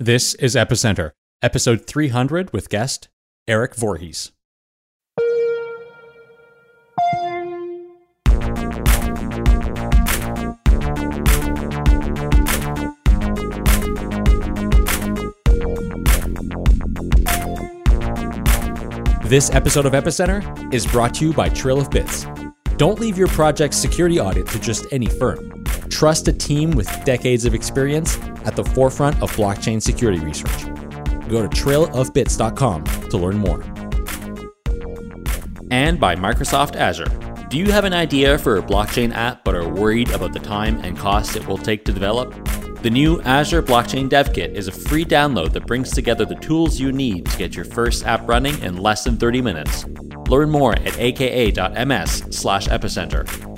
This is Epicenter, episode 300 with guest Eric Voorhees. This episode of Epicenter is brought to you by Trail of Bits. Don't leave your project's security audit to just any firm. Trust a team with decades of experience at the forefront of blockchain security research. Go to trailofbits.com to learn more. And by Microsoft Azure. Do you have an idea for a blockchain app but are worried about the time and cost it will take to develop? The new Azure Blockchain Dev Kit is a free download that brings together the tools you need to get your first app running in less than 30 minutes. Learn more at aka.ms/epicenter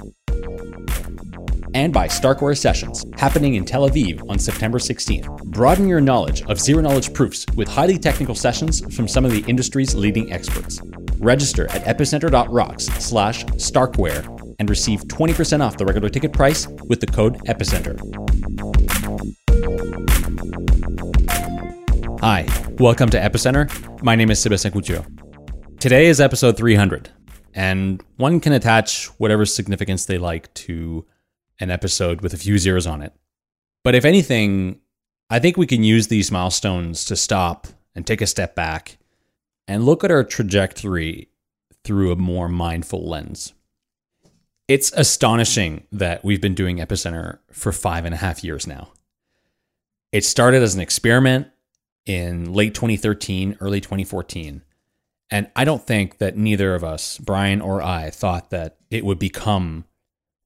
and by Starkware Sessions, happening in Tel Aviv on September 16th. Broaden your knowledge of zero knowledge proofs with highly technical sessions from some of the industry's leading experts. Register at epicenter.rocks slash Starkware and receive 20% off the regular ticket price with the code EPICENTER. Hi, welcome to Epicenter. My name is Sebastien Couture. Today is episode 300, and one can attach whatever significance they like to an episode with a few zeros on it. But if anything, I think we can use these milestones to stop and take a step back and look at our trajectory through a more mindful lens. It's astonishing that we've been doing Epicenter for five and a half years now. It started as an experiment in late 2013, early 2014. And I don't think that neither of us, Brian or I, thought that it would become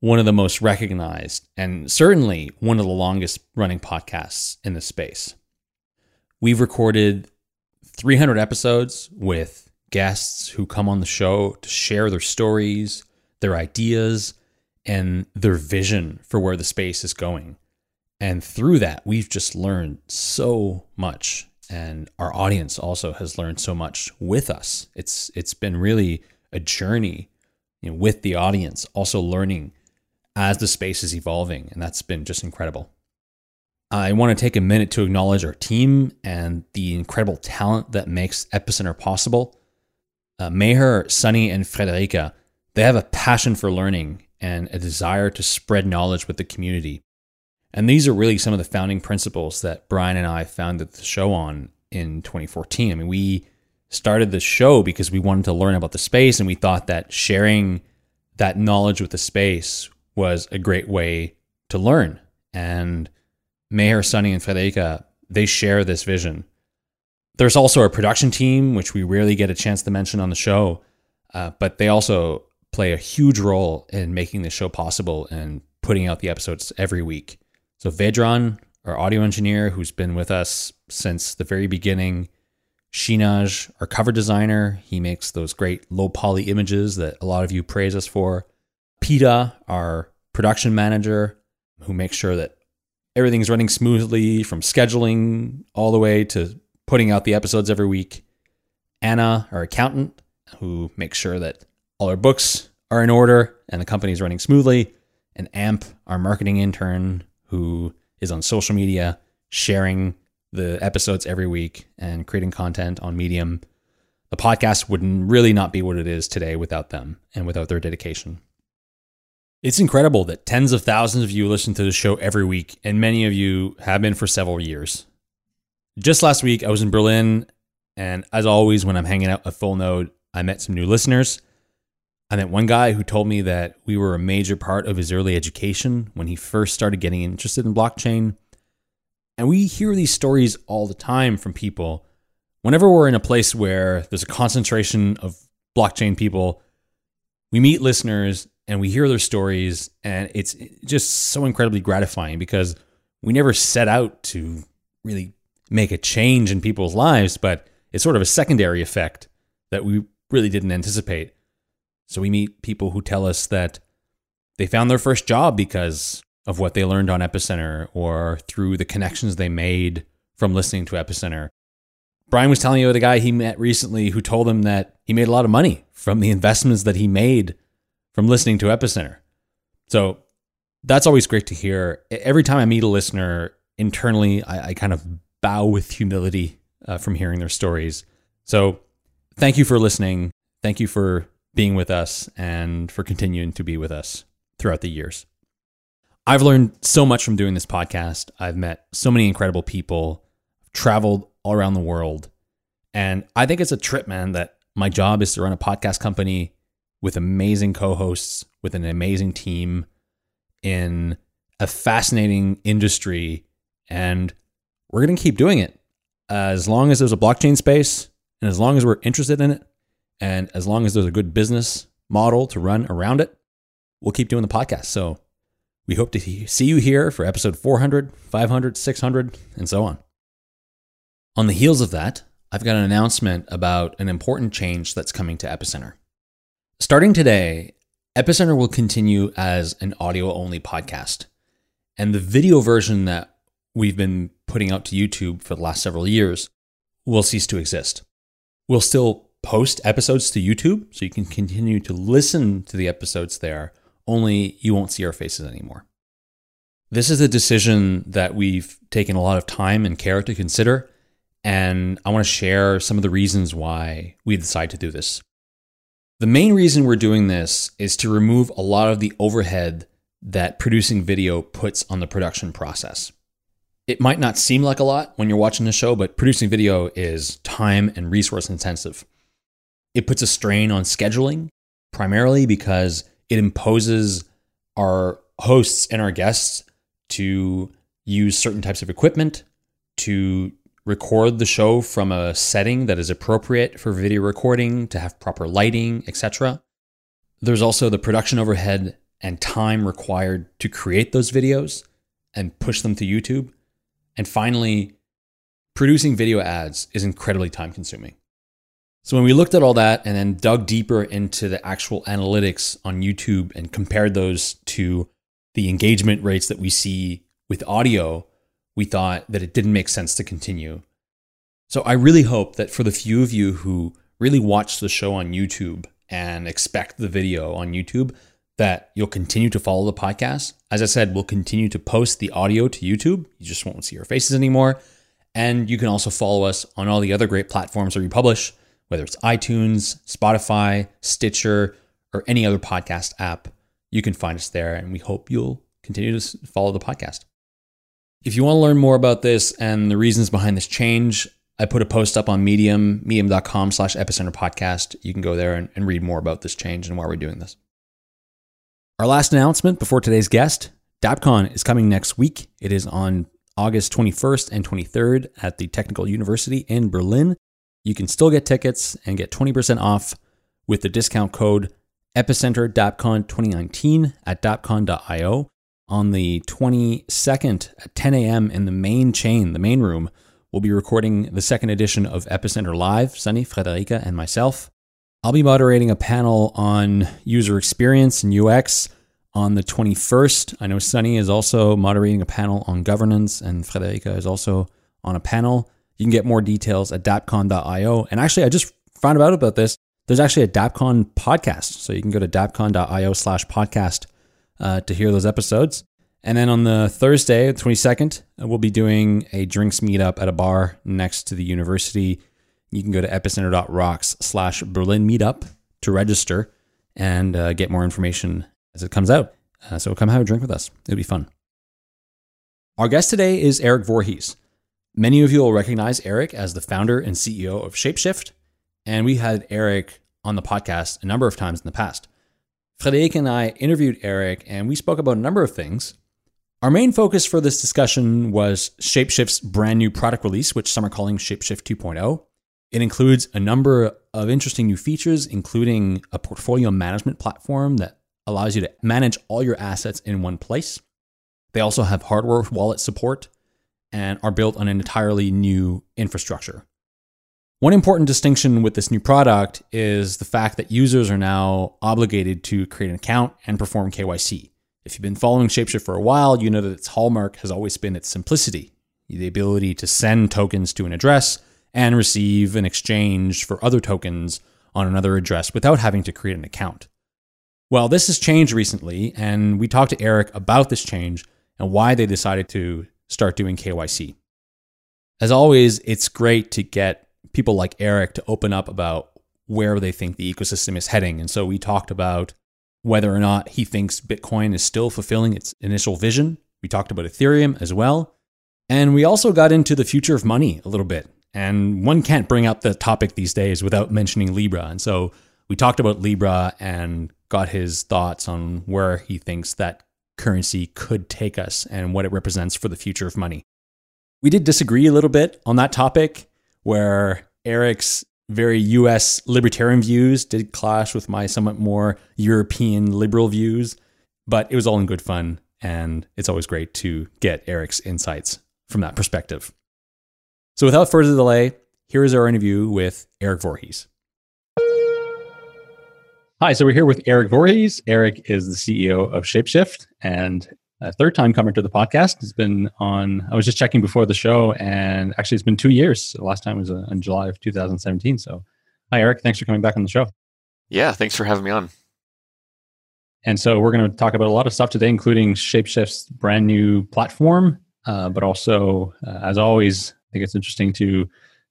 one of the most recognized and certainly one of the longest running podcasts in the space. We've recorded 300 episodes with guests who come on the show to share their stories, their ideas, and their vision for where the space is going. And through that, we've just learned so much. And our audience also has learned so much with us. It's it's been really a journey you know, with the audience, also learning as the space is evolving. And that's been just incredible. I want to take a minute to acknowledge our team and the incredible talent that makes Epicenter possible. Uh, Meher, Sunny, and Frederica, they have a passion for learning and a desire to spread knowledge with the community. And these are really some of the founding principles that Brian and I founded the show on in 2014. I mean, we started the show because we wanted to learn about the space and we thought that sharing that knowledge with the space was a great way to learn. And Meher, Sunny, and Frederica, they share this vision. There's also a production team, which we rarely get a chance to mention on the show, uh, but they also play a huge role in making the show possible and putting out the episodes every week. So Vedran, our audio engineer, who's been with us since the very beginning, Shinaj, our cover designer, he makes those great low poly images that a lot of you praise us for. Peta, our production manager, who makes sure that everything's running smoothly from scheduling all the way to putting out the episodes every week. Anna, our accountant, who makes sure that all our books are in order and the company is running smoothly. And Amp, our marketing intern, who is on social media sharing the episodes every week and creating content on Medium. The podcast would really not be what it is today without them and without their dedication. It's incredible that tens of thousands of you listen to the show every week, and many of you have been for several years. Just last week, I was in Berlin, and as always, when I'm hanging out at Full Node, I met some new listeners. I met one guy who told me that we were a major part of his early education when he first started getting interested in blockchain. And we hear these stories all the time from people. Whenever we're in a place where there's a concentration of blockchain people, we meet listeners and we hear their stories and it's just so incredibly gratifying because we never set out to really make a change in people's lives but it's sort of a secondary effect that we really didn't anticipate. So we meet people who tell us that they found their first job because of what they learned on epicenter or through the connections they made from listening to epicenter. Brian was telling you about a guy he met recently who told him that he made a lot of money from the investments that he made from listening to Epicenter. So that's always great to hear. Every time I meet a listener internally, I, I kind of bow with humility uh, from hearing their stories. So, thank you for listening. Thank you for being with us and for continuing to be with us throughout the years. I've learned so much from doing this podcast. I've met so many incredible people, traveled all around the world. And I think it's a trip, man, that my job is to run a podcast company with amazing co hosts, with an amazing team in a fascinating industry. And we're going to keep doing it as long as there's a blockchain space and as long as we're interested in it and as long as there's a good business model to run around it, we'll keep doing the podcast. So we hope to see you here for episode 400, 500, 600, and so on. On the heels of that, I've got an announcement about an important change that's coming to Epicenter. Starting today, Epicenter will continue as an audio only podcast. And the video version that we've been putting out to YouTube for the last several years will cease to exist. We'll still post episodes to YouTube so you can continue to listen to the episodes there, only you won't see our faces anymore. This is a decision that we've taken a lot of time and care to consider, and I want to share some of the reasons why we decided to do this. The main reason we're doing this is to remove a lot of the overhead that producing video puts on the production process. It might not seem like a lot when you're watching the show, but producing video is time and resource intensive. It puts a strain on scheduling, primarily because it imposes our hosts and our guests to use certain types of equipment, to record the show from a setting that is appropriate for video recording, to have proper lighting, etc. There's also the production overhead and time required to create those videos and push them to YouTube. And finally, producing video ads is incredibly time consuming. So when we looked at all that and then dug deeper into the actual analytics on YouTube and compared those to the engagement rates that we see with audio, we thought that it didn't make sense to continue. So I really hope that for the few of you who really watch the show on YouTube and expect the video on YouTube, that you'll continue to follow the podcast. As I said, we'll continue to post the audio to YouTube. You just won't see our faces anymore. And you can also follow us on all the other great platforms that we publish, whether it's iTunes, Spotify, Stitcher, or any other podcast app. You can find us there, and we hope you'll continue to follow the podcast. If you want to learn more about this and the reasons behind this change, I put a post up on Medium, medium.com slash epicenter podcast. You can go there and, and read more about this change and why we're doing this. Our last announcement before today's guest DappCon is coming next week. It is on August 21st and 23rd at the Technical University in Berlin. You can still get tickets and get 20% off with the discount code Epicenter DappCon 2019 at dappcon.io. On the 22nd at 10 a.m. in the main chain, the main room, we'll be recording the second edition of Epicenter Live, Sunny, Frederica, and myself. I'll be moderating a panel on user experience and UX on the 21st. I know Sunny is also moderating a panel on governance, and Frederica is also on a panel. You can get more details at dappcon.io. And actually, I just found out about this. There's actually a DappCon podcast. So you can go to dappcon.io slash podcast uh, to hear those episodes. And then on the Thursday, the 22nd, we'll be doing a drinks meetup at a bar next to the university you can go to epicenter.rocks slash Berlin meetup to register and uh, get more information as it comes out. Uh, so come have a drink with us. It'll be fun. Our guest today is Eric Voorhees. Many of you will recognize Eric as the founder and CEO of Shapeshift, and we had Eric on the podcast a number of times in the past. Frederik and I interviewed Eric, and we spoke about a number of things. Our main focus for this discussion was Shapeshift's brand new product release, which some are calling Shapeshift 2.0. It includes a number of interesting new features, including a portfolio management platform that allows you to manage all your assets in one place. They also have hardware wallet support and are built on an entirely new infrastructure. One important distinction with this new product is the fact that users are now obligated to create an account and perform KYC. If you've been following Shapeshift for a while, you know that its hallmark has always been its simplicity, the ability to send tokens to an address and receive an exchange for other tokens on another address without having to create an account. Well, this has changed recently, and we talked to Eric about this change and why they decided to start doing KYC. As always, it's great to get people like Eric to open up about where they think the ecosystem is heading. And so we talked about whether or not he thinks Bitcoin is still fulfilling its initial vision. We talked about Ethereum as well. And we also got into the future of money a little bit. And one can't bring up the topic these days without mentioning Libra. And so we talked about Libra and got his thoughts on where he thinks that currency could take us and what it represents for the future of money. We did disagree a little bit on that topic, where Eric's very US libertarian views did clash with my somewhat more European liberal views, but it was all in good fun. And it's always great to get Eric's insights from that perspective. So without further delay, here is our interview with Eric Voorhees. Hi, so we're here with Eric Voorhees. Eric is the CEO of Shapeshift and a third time coming to the podcast. It's been on, I was just checking before the show, and actually it's been two years. The last time was uh, in July of 2017. So, hi, Eric. Thanks for coming back on the show. Yeah, thanks for having me on. And so, we're going to talk about a lot of stuff today, including Shapeshift's brand new platform, uh, but also, uh, as always, I think it's interesting to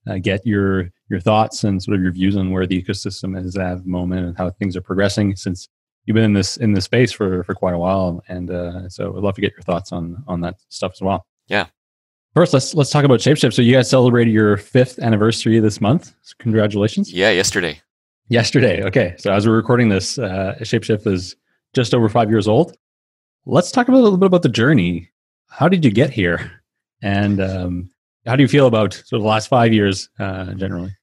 uh, get your your thoughts and sort of your views on where the ecosystem is at the moment and how things are progressing since you've been in this in this space for for quite a while and uh, so i'd love to get your thoughts on on that stuff as well. Yeah. First let's let's talk about shapeshift. So you guys celebrated your fifth anniversary this month. So congratulations. Yeah yesterday. Yesterday. Okay. So as we're recording this uh, shapeshift is just over five years old. Let's talk about a little bit about the journey. How did you get here? And um, how do you feel about sort of the last five years uh, generally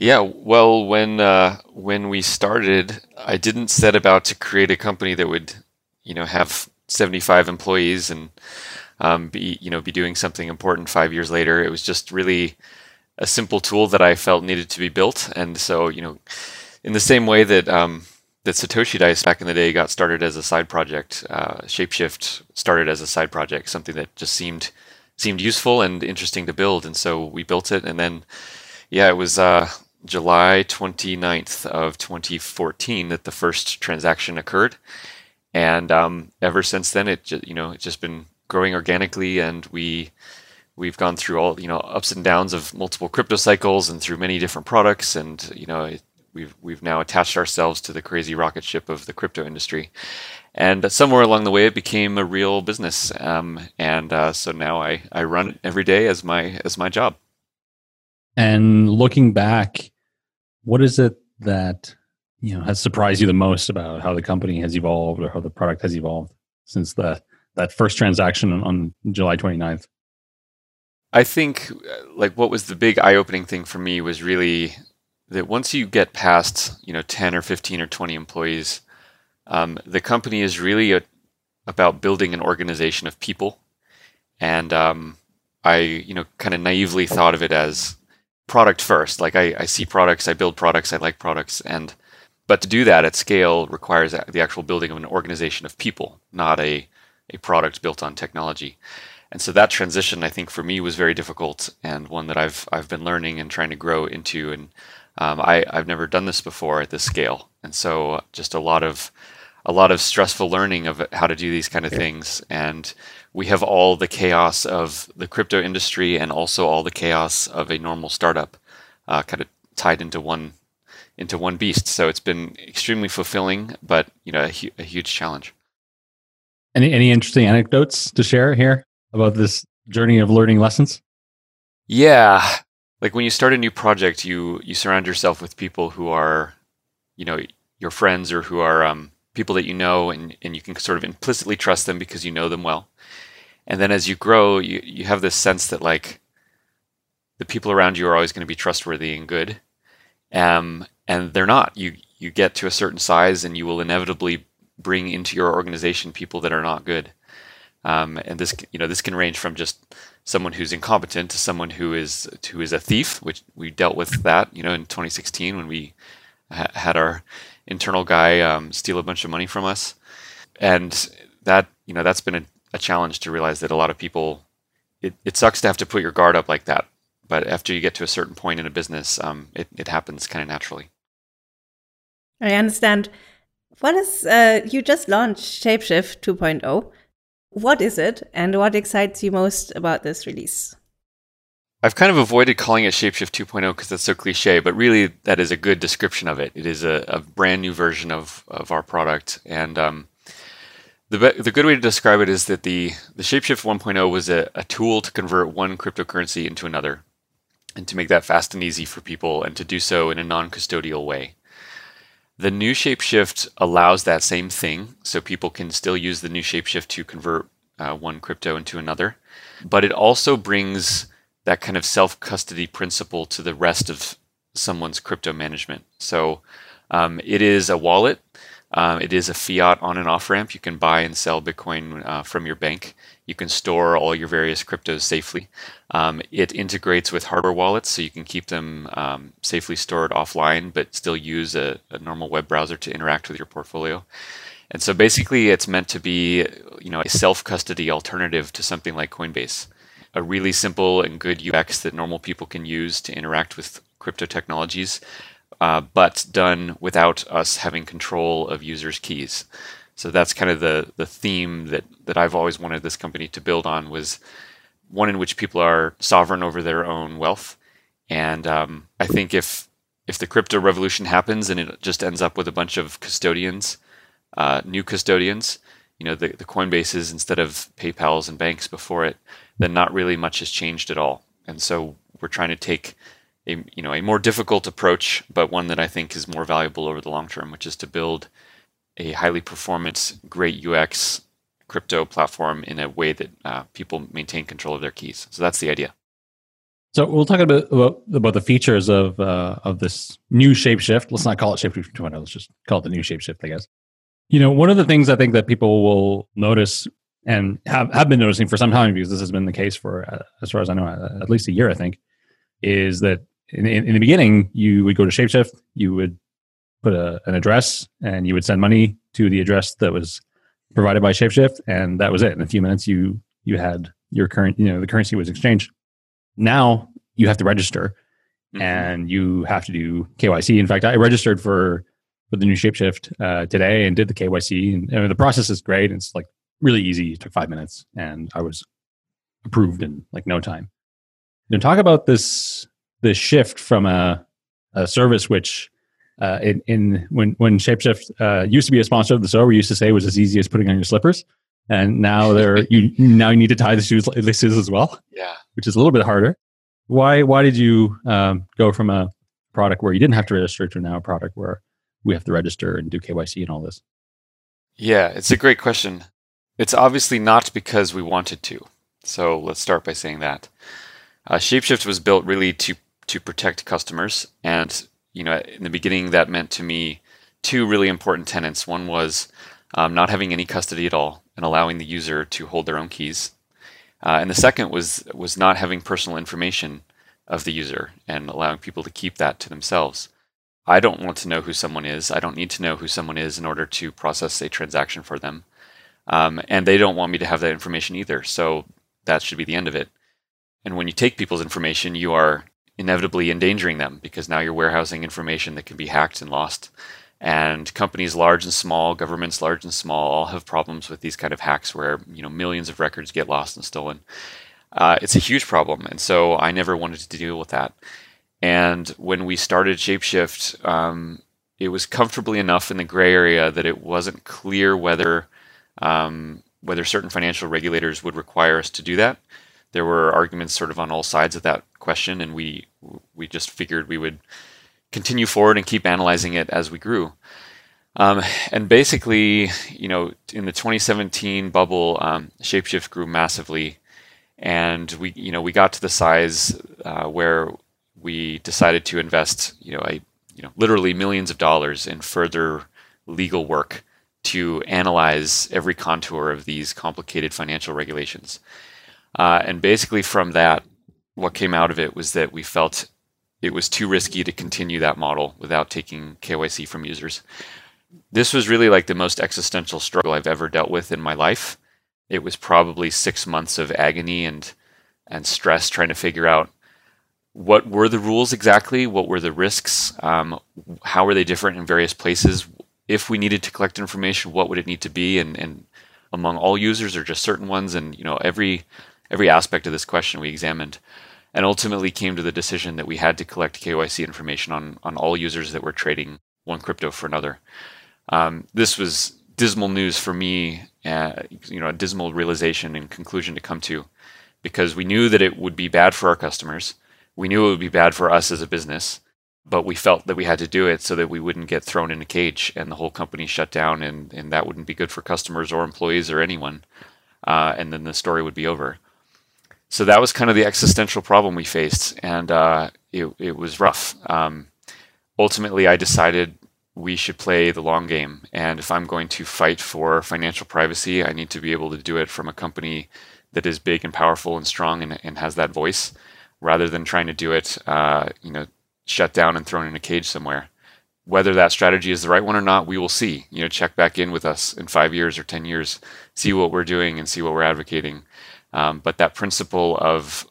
yeah, well, when uh, when we started, I didn't set about to create a company that would, you know, have 75 employees and um, be you know be doing something important five years later. It was just really a simple tool that I felt needed to be built, and so you know, in the same way that um, that Satoshi Dice back in the day got started as a side project, uh, Shapeshift started as a side project, something that just seemed seemed useful and interesting to build, and so we built it, and then yeah, it was. Uh, July 29th of 2014 that the first transaction occurred, and um, ever since then, it you know it's just been growing organically, and we we've gone through all you know ups and downs of multiple crypto cycles and through many different products, and you know we've we've now attached ourselves to the crazy rocket ship of the crypto industry. And somewhere along the way, it became a real business, um, and uh, so now I, I run it every day as my as my job. And looking back, what is it that you know has surprised you the most about how the company has evolved or how the product has evolved since the that first transaction on, July 29th? I think uh, like what was the big eye-opening thing for me was really that once you get past you know 10 or 15 or 20 employees, um, the company is really a, about building an organization of people, and um, I you know kind of naively thought of it as product first. Like I, I see products, I build products, I like products, and but to do that at scale requires the actual building of an organization of people, not a a product built on technology. And so that transition, I think, for me was very difficult and one that I've I've been learning and trying to grow into. And um, I I've never done this before at this scale, and so just a lot of a lot of stressful learning of how to do these kind of things and we have all the chaos of the crypto industry and also all the chaos of a normal startup uh, kind of tied into one into one beast. So it's been extremely fulfilling, but you know, a, hu- a huge challenge. Any any interesting anecdotes to share here about this journey of learning lessons? Yeah, like when you start a new project, you you surround yourself with people who are, you know, your friends or who are um, people that you know, and and you can sort of implicitly trust them because you know them well and then as you grow you you have this sense that like the people around you are always going to be trustworthy and good. Um, and they're not. You you get to a certain size and you will inevitably bring into your organization people that are not good. Um, and this you know this can range from just someone who's incompetent to someone who is who is a thief which we dealt with that you know in 2016 when we ha- had our internal guy um, steal a bunch of money from us. And that you know that's been a a challenge to realize that a lot of people it, it sucks to have to put your guard up like that but after you get to a certain point in a business um, it, it happens kind of naturally i understand what is uh, you just launched shapeshift 2.0 what is it and what excites you most about this release I've kind of avoided calling it Shapeshift 2.0 because that's so cliche, but really that is a good description of it. It is a, a brand new version of, of our product. And um, the, the good way to describe it is that the, the Shapeshift 1.0 was a, a tool to convert one cryptocurrency into another and to make that fast and easy for people and to do so in a non custodial way. The new Shapeshift allows that same thing, so people can still use the new Shapeshift to convert uh, one crypto into another, but it also brings that kind of self custody principle to the rest of someone's crypto management. So um, it is a wallet. Um, it is a fiat on and off ramp. You can buy and sell Bitcoin uh, from your bank. You can store all your various cryptos safely. Um, it integrates with hardware wallets, so you can keep them um, safely stored offline, but still use a, a, normal web browser to interact with your portfolio. And so basically, it's meant to be, you know, a self-custody alternative to something like Coinbase a really simple and good UX that normal people can use to interact with crypto technologies, uh, but done without us having control of users' keys. So that's kind of the the theme that that I've always wanted this company to build on was one in which people are sovereign over their own wealth. And um, I think if if the crypto revolution happens and it just ends up with a bunch of custodians, uh, new custodians, you know, the, the Coinbases instead of PayPal's and banks before it, then not really much has changed at all. And so we're trying to take a you know a more difficult approach, but one that I think is more valuable over the long term, which is to build a highly performant, great UX crypto platform in a way that uh, people maintain control of their keys. So that's the idea. So we'll talk about, about the features of uh, of this new shapeshift. Let's not call it shapeshift 2.0. Let's just call it the new shapeshift, I guess. You know, one of the things I think that people will notice and have, have been noticing for some time because this has been the case for, uh, as far as I know, at least a year, I think, is that in, in, in, the beginning, you would go to Shapeshift, you would put a, an address, and you would send money to the address that was provided by Shapeshift, and that was it. In a few minutes, you you had your current, you know, the currency was exchanged. Now you have to register, mm-hmm. and you have to do KYC. In fact, I registered for for the new Shapeshift uh, today and did the KYC, and, and the process is great. It's like really easy. It took five minutes, and I was approved in like no time. Now, talk about this this shift from a, a service which uh, in, in when when Shapeshift uh, used to be a sponsor of the show, we used to say it was as easy as putting on your slippers, and now they're you now you need to tie the shoes the shoes as well. Yeah, which is a little bit harder. Why why did you um, go from a product where you didn't have to register to now a product where we have to register and do KYC and all this? Yeah, it's a great question. It's obviously not because we wanted to. So let's start by saying that. Uh, Shapeshift was built really to to protect customers, and you know, in the beginning, that meant to me two really important tenets. One was um, not having any custody at all and allowing the user to hold their own keys, uh, and the second was was not having personal information of the user and allowing people to keep that to themselves. I don't want to know who someone is. I don't need to know who someone is in order to process a transaction for them. Um, and they don't want me to have that information either. So that should be the end of it. And when you take people's information, you are inevitably endangering them because now you're warehousing information that can be hacked and lost. And companies large and small, governments large and small, all have problems with these kind of hacks where you know millions of records get lost and stolen. Uh, it's a huge problem, and so I never wanted to deal with that. And when we started Shapeshift, um, it was comfortably enough in the gray area that it wasn't clear whether um, whether certain financial regulators would require us to do that. There were arguments sort of on all sides of that question, and we we just figured we would continue forward and keep analyzing it as we grew. Um, and basically, you know, in the 2017 bubble, um, Shapeshift grew massively, and we, you know, we got to the size uh, where we decided to invest, you know, a, you know, literally millions of dollars in further legal work to analyze every contour of these complicated financial regulations. Uh, and basically, from that, what came out of it was that we felt it was too risky to continue that model without taking KYC from users. This was really like the most existential struggle I've ever dealt with in my life. It was probably six months of agony and and stress trying to figure out what were the rules exactly, what were the risks, um, how were they different in various places, if we needed to collect information, what would it need to be, and, and among all users or just certain ones, and you know every every aspect of this question we examined. and ultimately came to the decision that we had to collect KYC information on on all users that were trading one crypto for another. Um, this was dismal news for me, uh, you know, a dismal realization and conclusion to come to, because we knew that it would be bad for our customers. We knew it would be bad for us as a business, but we felt that we had to do it so that we wouldn't get thrown in a cage and the whole company shut down, and and that wouldn't be good for customers or employees or anyone. Uh, and then the story would be over so that was kind of the existential problem we faced, and uh, it, it was rough. Um, ultimately, I decided we should play the long game, and if I'm going to fight for financial privacy, I need to be able to do it from a company that is big and powerful and strong and, and has that voice, rather than trying to do it, uh, you know, shut down and thrown in a cage somewhere. Whether that strategy is the right one or not, we will see. You know, check back in with us in five years or ten years, see what we're doing and see what we're advocating. Um, but that principle of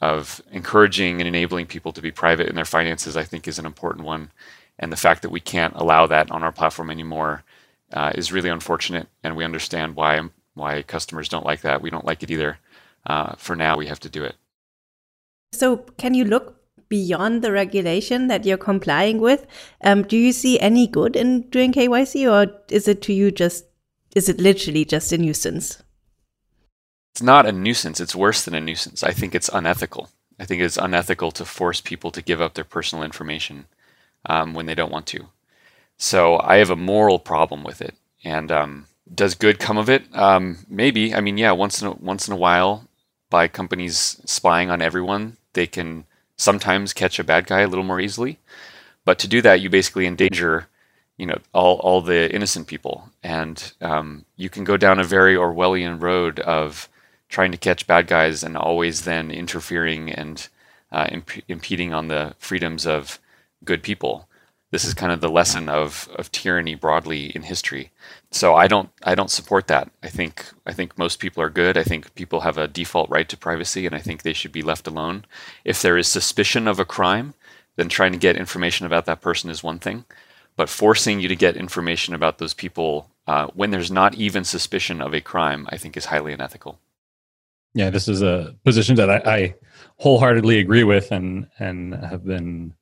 of encouraging and enabling people to be private in their finances, I think, is an important one. And the fact that we can't allow that on our platform anymore uh, is really unfortunate. And we understand why why customers don't like that. We don't like it either. Uh, for now, we have to do it. So, can you look beyond the regulation that you're complying with? Um, do you see any good in doing KYC, or is it to you just is it literally just a nuisance? It's not a nuisance. It's worse than a nuisance. I think it's unethical. I think it's unethical to force people to give up their personal information um, when they don't want to. So I have a moral problem with it. And um, does good come of it? Um, maybe. I mean, yeah. Once in a, once in a while, by companies spying on everyone, they can sometimes catch a bad guy a little more easily. But to do that, you basically endanger, you know, all all the innocent people, and um, you can go down a very Orwellian road of trying to catch bad guys and always then interfering and uh, imp- impeding on the freedoms of good people. This is kind of the lesson of, of tyranny broadly in history. So I don't I don't support that. I think I think most people are good. I think people have a default right to privacy, and I think they should be left alone. If there is suspicion of a crime, then trying to get information about that person is one thing, but forcing you to get information about those people uh, when there's not even suspicion of a crime, I think is highly unethical. Yeah, this is a position that I, I wholeheartedly agree with, and and have been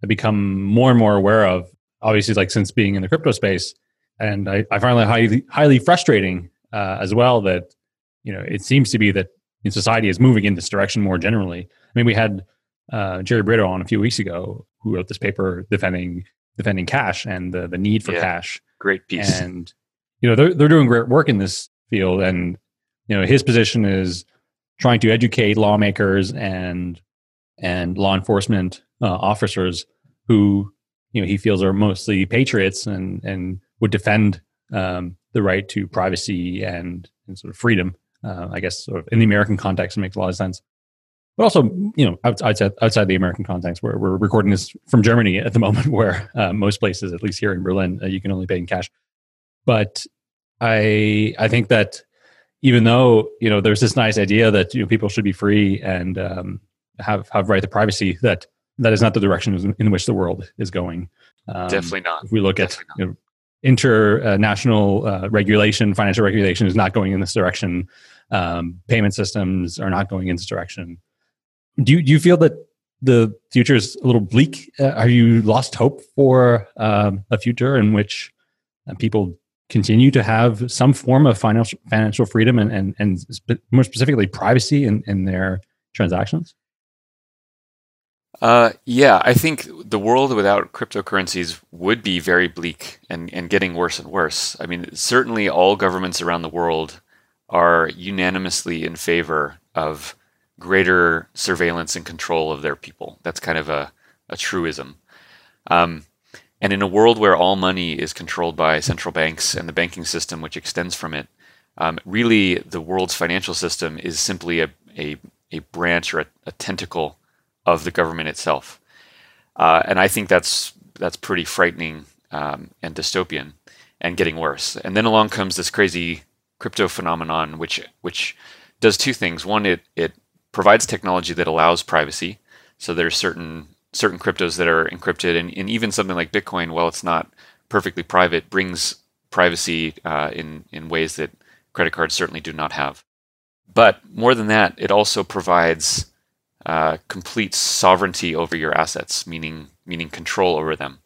have become more and more aware of. Obviously, like since being in the crypto space, and I, I find it highly highly frustrating uh, as well that you know it seems to be that in society is moving in this direction more generally. I mean, we had uh, Jerry Brito on a few weeks ago who wrote this paper defending defending cash and the the need for yeah, cash. Great piece. And you know they're they're doing great work in this field, and you know his position is trying to educate lawmakers and and law enforcement uh, officers who you know he feels are mostly patriots and and would defend um, the right to privacy and, and sort of freedom. Uh, I guess sort of in the American context it makes a lot of sense. But also, you know, outside outside the American context, where we're recording this from Germany at the moment, where uh, most places, at least here in Berlin, uh, you can only pay in cash. But I I think that even though you know there's this nice idea that you know people should be free and um, have have right to privacy, that that is not the direction in which the world is going. Um, Definitely not. If we look Definitely at you know, international uh, regulation, financial regulation is not going in this direction. Um, payment systems are not going in this direction. Do you, do you feel that the future is a little bleak? Uh, are you lost hope for um, a future in which uh, people continue to have some form of financial financial freedom and and, and more specifically privacy in, in their transactions? Uh, yeah, I think the world without cryptocurrencies would be very bleak and, and getting worse and worse. I mean, certainly all governments around the world are unanimously in favor of greater surveillance and control of their people. That's kind of a, a truism. Um, and in a world where all money is controlled by central banks and the banking system, which extends from it, um, really the world's financial system is simply a, a, a branch or a, a, tentacle of the government itself. Uh, and I think that's that's pretty frightening um, and dystopian and getting worse. And then along comes this crazy crypto phenomenon, which which does two things. One, it it provides technology that allows privacy. So there's certain certain cryptos that are encrypted, and, and even something like Bitcoin, while it's not perfectly private, brings privacy uh, in in ways that credit cards certainly do not have. But more than that, it also provides uh, complete sovereignty over your assets, meaning meaning control over them.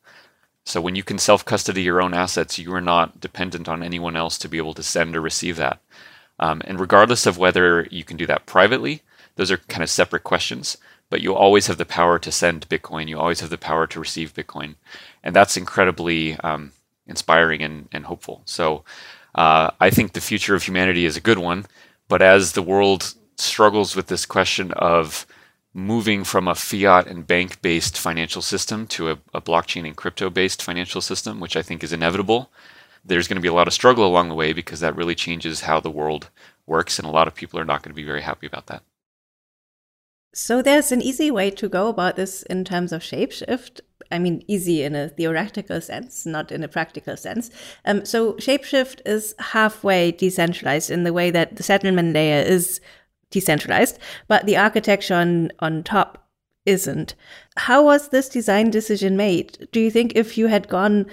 So when you can self custody your own assets, you are not dependent on anyone else to be able to send or receive that. Um, and regardless of whether you can do that privately, those are kind of separate questions. But you always have the power to send Bitcoin. You always have the power to receive Bitcoin, and that's incredibly um, inspiring and, and hopeful. So uh, I think the future of humanity is a good one. But as the world struggles with this question of moving from a fiat and bank based financial system to a, a blockchain and crypto based financial system, which I think is inevitable. There's going to be a lot of struggle along the way because that really changes how the world works, and a lot of people are not going to be very happy about that. So there's an easy way to go about this in terms of shapeshift. I mean, easy in a theoretical sense, not in a practical sense. Um, so shapeshift is halfway decentralized in the way that the settlement layer is decentralized, but the architecture on, on top isn't. How was this design decision made? Do you think if you had gone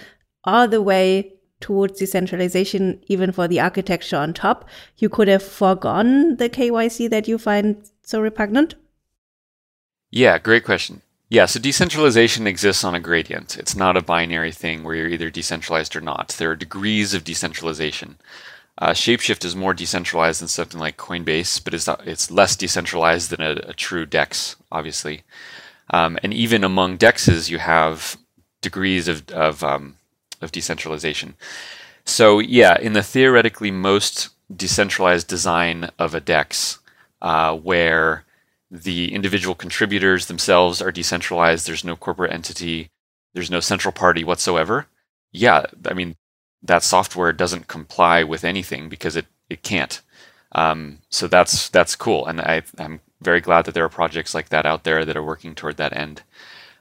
all the way towards decentralization, even for the architecture on top, you could have foregone the KYC that you find so repugnant? Yeah, great question. Yeah, so decentralization exists on a gradient. It's not a binary thing where you're either decentralized or not. There are degrees of decentralization. Uh, Shapeshift is more decentralized than something like Coinbase, but it's, it's less decentralized than a, a true DEX, obviously. Um, and even among DEXs, you have degrees of, of, um, of decentralization. So, yeah, in the theoretically most decentralized design of a DEX, uh, where the individual contributors themselves are decentralized, there's no corporate entity, there's no central party whatsoever. Yeah, I mean, that software doesn't comply with anything because it, it can't. Um, so that's that's cool, and I, I'm very glad that there are projects like that out there that are working toward that end.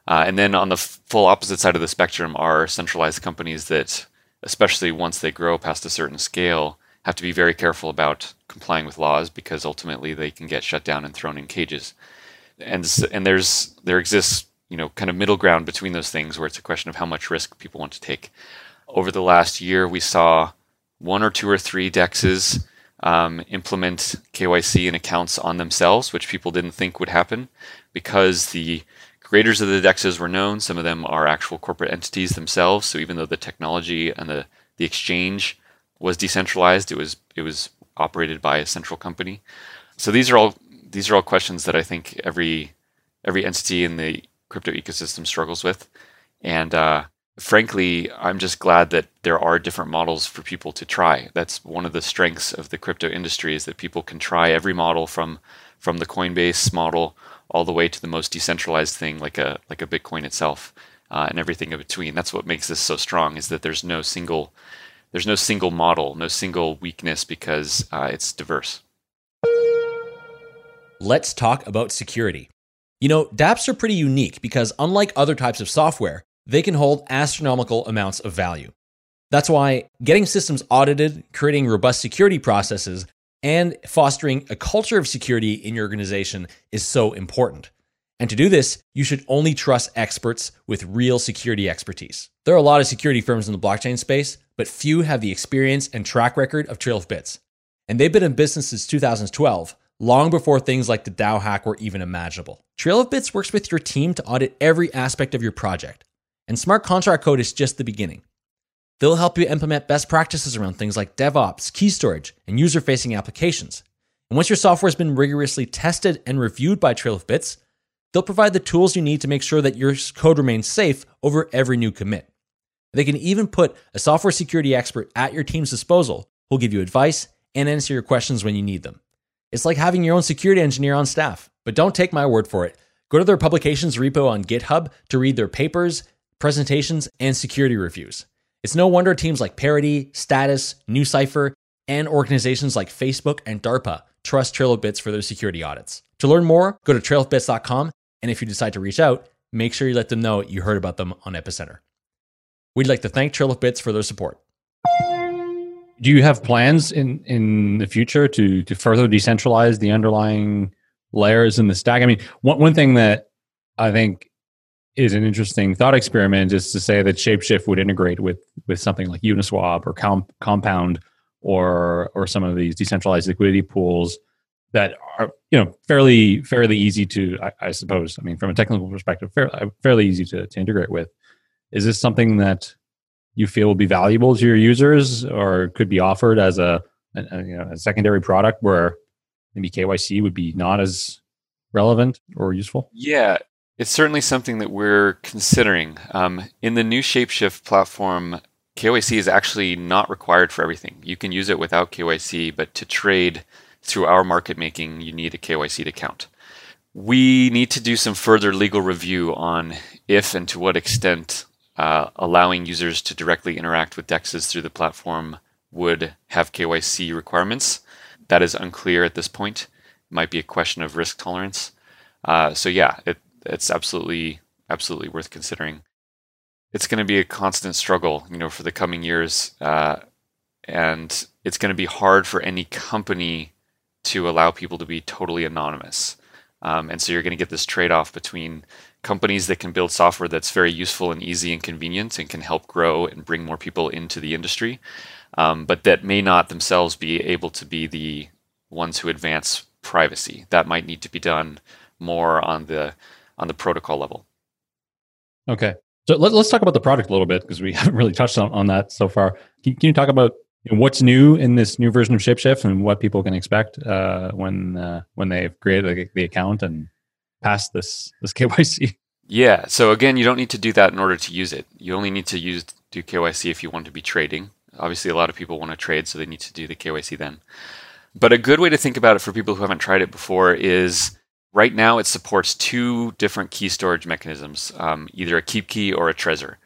Uh, and then on the full opposite side of the spectrum are centralized companies that, especially once they grow past a certain scale, have to be very careful about complying with laws because ultimately they can get shut down and thrown in cages. And and there's there exists you know kind of middle ground between those things where it's a question of how much risk people want to take over the last year, we saw one or two or three dexes um, implement KYC and accounts on themselves, which people didn't think would happen because the creators of the dexes were known. Some of them are actual corporate entities themselves. So even though the technology and the, the exchange was decentralized, it was it was operated by a central company. So these are all these are all questions that I think every every entity in the crypto ecosystem struggles with, and uh, frankly, I'm just glad that there are different models for people to try. That's one of the strengths of the crypto industry is that people can try every model from from the Coinbase model all the way to the most decentralized thing like a like a Bitcoin itself uh, and everything in between. That's what makes this so strong is that there's no single there's no single model, no single weakness because uh, it's diverse. Let's talk about security. You know, dApps are pretty unique because unlike other types of software, they can hold astronomical amounts of value. That's why getting systems audited, creating robust security processes, and fostering a culture of security in your organization is so important. And to do this, you should only trust experts with real security expertise. There are a lot of security firms in the blockchain space, but few have the experience and track record of Trail of Bits. And they've been in business since 2012, long before things like the DAO hack were even imaginable. Trail of Bits works with your team to audit every aspect of your project and smart contract code is just the beginning. They'll help you implement best practices around things like DevOps, key storage, and user facing applications. And once your software has been rigorously tested and reviewed by Trail of Bits, they'll provide the tools you need to make sure that your code remains safe over every new commit. They can even put a software security expert at your team's disposal who'll give you advice and answer your questions when you need them. It's like having your own security engineer on staff. But don't take my word for it. Go to their publications repo on GitHub to read their papers, presentations, and security reviews. It's no wonder teams like Parity, Status, NuCypher, and organizations like Facebook and DARPA trust TrailofBits for their security audits. To learn more, go to trailofbits.com, and if you decide to reach out, make sure you let them know you heard about them on Epicenter. We'd like to thank Trail of Bits for their support. Do you have plans in, in the future to, to further decentralize the underlying layers in the stack? I mean, one, one thing that I think is an interesting thought experiment is to say that Shapeshift would integrate with with something like Uniswap or Com- Compound or or some of these decentralized liquidity pools that are you know fairly fairly easy to I, I suppose. I mean, from a technical perspective, fair, uh, fairly easy to, to integrate with. Is this something that you feel will be valuable to your users, or could be offered as a, a, a you know a secondary product where maybe KYC would be not as relevant or useful? Yeah, it's certainly something that we're considering. Um, in the new Shapeshift platform, KYC is actually not required for everything. You can use it without KYC, but to trade through our market making, you need a KYC to count. We need to do some further legal review on if and to what extent uh, allowing users to directly interact with DEXs through the platform would have KYC requirements. That is unclear at this point. It might be a question of risk tolerance. Uh, so yeah, it, it's absolutely absolutely worth considering. It's going to be a constant struggle, you know, for the coming years, uh, and it's going to be hard for any company to allow people to be totally anonymous. Um, and so you're going to get this trade-off between companies that can build software that's very useful and easy and convenient and can help grow and bring more people into the industry, um, but that may not themselves be able to be the ones who advance privacy. That might need to be done more on the on the protocol level. Okay. So let, us talk about the product a little bit because we haven't really touched on, on that so far. Can, can you talk about know, what's new in this new version of Shapeshift and what people can expect uh, when uh, when they've created the, the account and passed this this KYC? Yeah. So again, you don't need to do that in order to use it. You only need to use do KYC if you want to be trading. Obviously, a lot of people want to trade, so they need to do the KYC then. But a good way to think about it for people who haven't tried it before is Right now, it supports two different key storage mechanisms, um, either a KeepKey or a Trezor.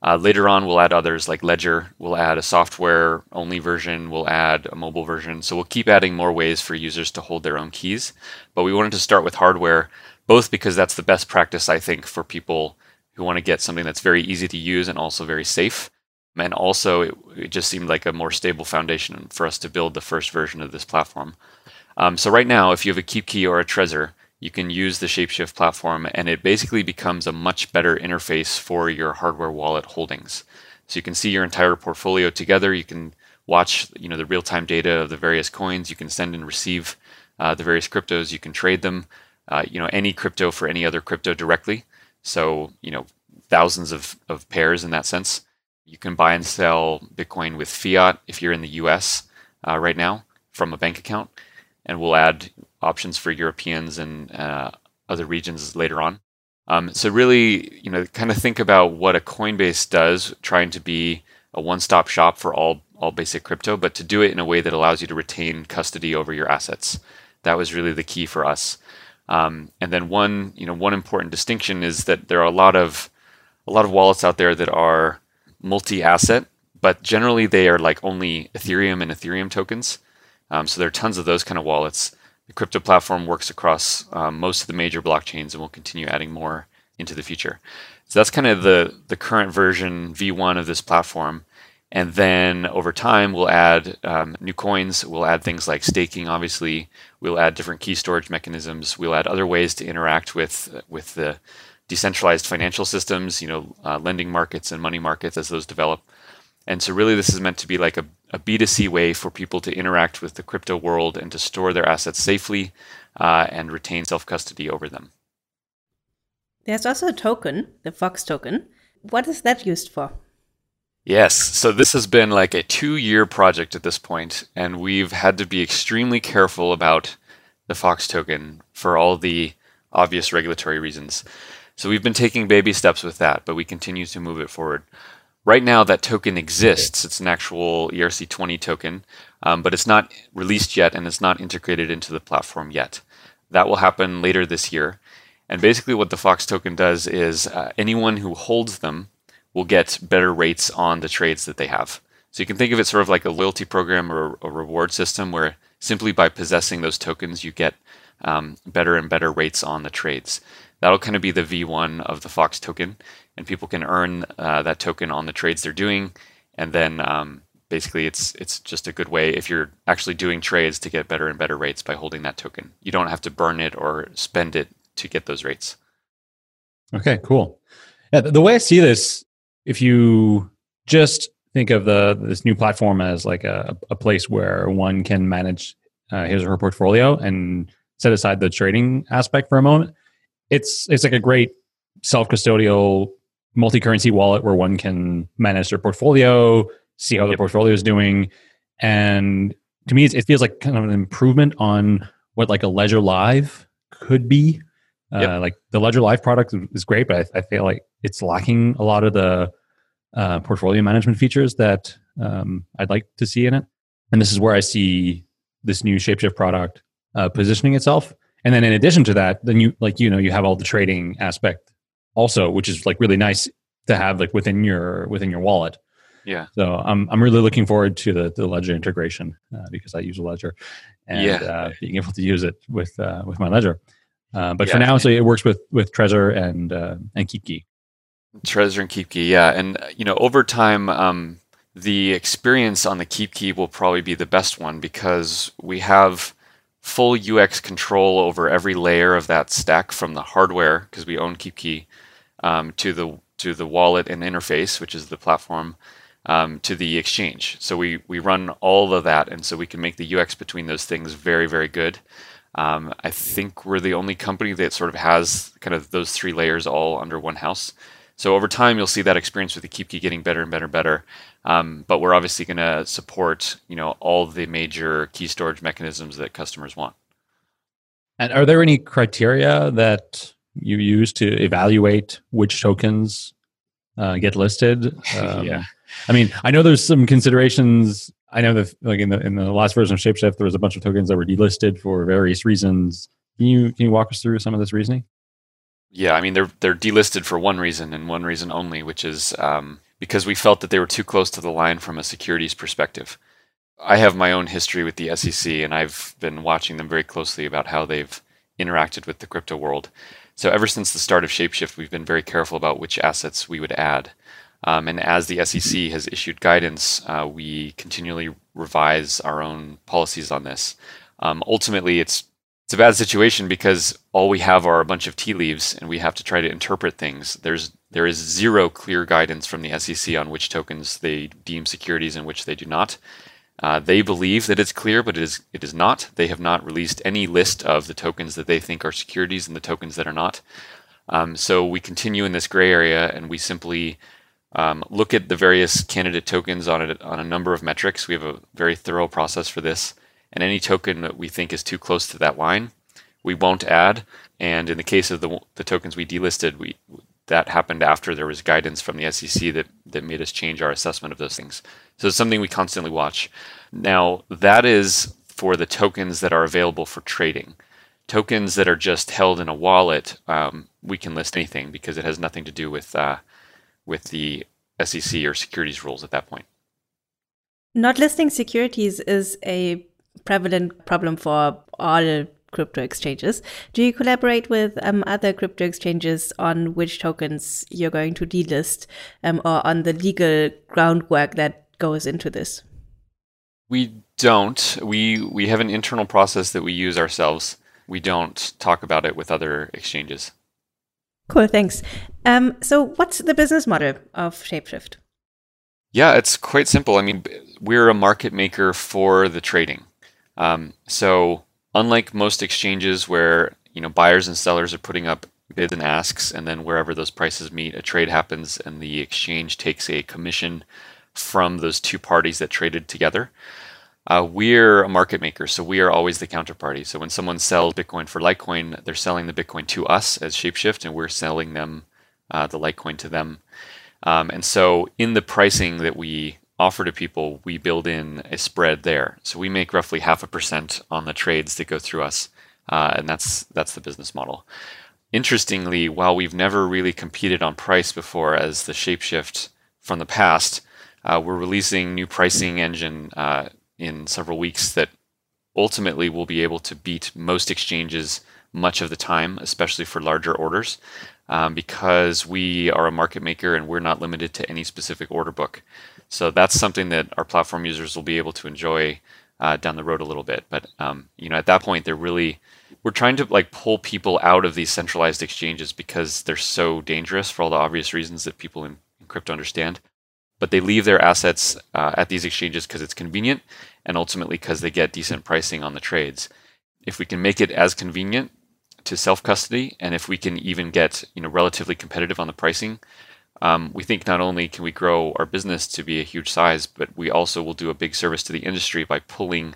Uh, later on, we'll add others like Ledger. We'll add a software only version. We'll add a mobile version. So we'll keep adding more ways for users to hold their own keys. But we wanted to start with hardware, both because that's the best practice, I think, for people who want to get something that's very easy to use and also very safe. And also, it, it just seemed like a more stable foundation for us to build the first version of this platform. Um, so right now, if you have a KeepKey or a Trezor, you can use the Shapeshift platform, and it basically becomes a much better interface for your hardware wallet holdings. So you can see your entire portfolio together. You can watch, you know, the real-time data of the various coins. You can send and receive uh, the various cryptos. You can trade them, uh, you know, any crypto for any other crypto directly. So you know, thousands of, of pairs in that sense. You can buy and sell Bitcoin with fiat if you're in the U.S. Uh, right now from a bank account, and we'll add options for Europeans and uh, other regions later on. Um, so really, you know, kind of think about what a Coinbase does, trying to be a one-stop shop for all all basic crypto, but to do it in a way that allows you to retain custody over your assets. That was really the key for us. Um, and then one, you know, one important distinction is that there are a lot of a lot of wallets out there that are multi-asset, but generally they are like only Ethereum and Ethereum tokens. Um, so there are tons of those kind of wallets. The crypto platform works across um, most of the major blockchains and we'll continue adding more into the future. So that's kind of the, the current version V1 of this platform. And then over time, we'll add um, new coins. We'll add things like staking, obviously. We'll add different key storage mechanisms. We'll add other ways to interact with, with the decentralized financial systems, you know, uh, lending markets and money markets as those develop. And so, really, this is meant to be like a a B2C way for people to interact with the crypto world and to store their assets safely uh, and retain self custody over them. There's also a token, the Fox token. What is that used for? Yes, so this has been like a two year project at this point, and we've had to be extremely careful about the Fox token for all the obvious regulatory reasons. So we've been taking baby steps with that, but we continue to move it forward. Right now, that token exists. It's an actual ERC20 token, um, but it's not released yet and it's not integrated into the platform yet. That will happen later this year. And basically, what the Fox token does is uh, anyone who holds them will get better rates on the trades that they have. So you can think of it sort of like a loyalty program or a reward system where simply by possessing those tokens, you get um, better and better rates on the trades. That'll kind of be the V1 of the Fox token and people can earn uh, that token on the trades they're doing. And then um, basically, it's it's just a good way if you're actually doing trades to get better and better rates by holding that token. You don't have to burn it or spend it to get those rates. Okay, cool. Yeah, the, way I see this, if you just think of the this new platform as like a, a place where one can manage uh, his or her portfolio and set aside the trading aspect for a moment, it's it's like a great self-custodial multi-currency wallet where one can manage their portfolio, see how their portfolio is doing, and to me, it feels like kind of an improvement on what like a Ledger Live could be. Uh. Like the Ledger Live product is great, but I, I, feel like it's lacking a lot of the uh, portfolio management features that um, I'd like to see in it. And this is where I see this new Shapeshift product uh, positioning itself. And then in addition to that, then you like you know you have all the trading aspect also, which is like really nice to have like within your within your wallet. Yeah. So I'm I'm really looking forward to the the Ledger integration uh, because I use a Ledger and yeah. uh, being able to use it with uh, with my Ledger. Uh, but yeah. for now, so it works with with Trezor and uh, and KeepKey. Trezor and KeepKey, yeah, and you know over time, um, the experience on the KeepKey will probably be the best one because we have full UX control over every layer of that stack from the hardware because we own KeepKey um, to the to the wallet and interface, which is the platform, um, to the exchange. So we we run all of that, and so we can make the UX between those things very very good. Um, I think we're the only company that sort of has kind of those three layers all under one house. So over time, you'll see that experience with the KeepKey getting better and better and better. Um, but we're obviously going to support, you know, all the major key storage mechanisms that customers want. And are there any criteria that you use to evaluate which tokens uh, get listed? Um, yeah. I mean, I know there's some considerations. I know that, like in the in the last version of Shapeshift, there was a bunch of tokens that were delisted for various reasons. Can you can you walk us through some of this reasoning? Yeah, I mean they're they're delisted for one reason and one reason only, which is um, because we felt that they were too close to the line from a securities perspective. I have my own history with the SEC, and I've been watching them very closely about how they've interacted with the crypto world. So ever since the start of Shapeshift, we've been very careful about which assets we would add. Um, and as the SEC has issued guidance, uh, we continually revise our own policies on this. Um, ultimately, it's it's a bad situation because all we have are a bunch of tea leaves, and we have to try to interpret things. There's there is zero clear guidance from the SEC on which tokens they deem securities and which they do not. Uh, they believe that it's clear, but it is it is not. They have not released any list of the tokens that they think are securities and the tokens that are not. Um, so we continue in this gray area, and we simply um, look at the various candidate tokens on a, on a number of metrics. We have a very thorough process for this, and any token that we think is too close to that line, we won't add. And in the case of the, the tokens we delisted, we that happened after there was guidance from the SEC that, that made us change our assessment of those things. So it's something we constantly watch. Now, that is for the tokens that are available for trading. Tokens that are just held in a wallet, um, we can list anything because it has nothing to do with uh, with the SEC or securities rules at that point. Not listing securities is a prevalent problem for all crypto exchanges. Do you collaborate with um, other crypto exchanges on which tokens you're going to delist um, or on the legal groundwork that goes into this? We don't. We we have an internal process that we use ourselves. We don't talk about it with other exchanges. Cool, thanks. Um, so, what's the business model of Shapeshift? Yeah, it's quite simple. I mean, we're a market maker for the trading. Um, so unlike most exchanges where you know buyers and sellers are putting up bids and asks, and then wherever those prices meet, a trade happens, and the exchange takes a commission from those two parties that traded together. Uh, we're a market maker, so we are always the counterparty. So when someone sells Bitcoin for Litecoin, they're selling the Bitcoin to us as Shapeshift, and we're selling them uh, the Litecoin to them. Um, and so in the pricing that we offer to people, we build in a spread there. So we make roughly half a percent on the trades that go through us, uh, and that's that's the business model. Interestingly, while we've never really competed on price before as the Shapeshift from the past, uh, we're releasing new pricing engine uh, in several weeks that ultimately will be able to beat most exchanges much of the time, especially for larger orders, um, because we are a market maker and we're not limited to any specific order book. So that's something that our platform users will be able to enjoy uh, down the road a little bit. But um, you know, at that point, they're really we're trying to like pull people out of these centralized exchanges because they're so dangerous for all the obvious reasons that people in, in crypto understand. But they leave their assets uh, at these exchanges because it's convenient, and ultimately because they get decent pricing on the trades. If we can make it as convenient to self custody, and if we can even get you know relatively competitive on the pricing, um, we think not only can we grow our business to be a huge size, but we also will do a big service to the industry by pulling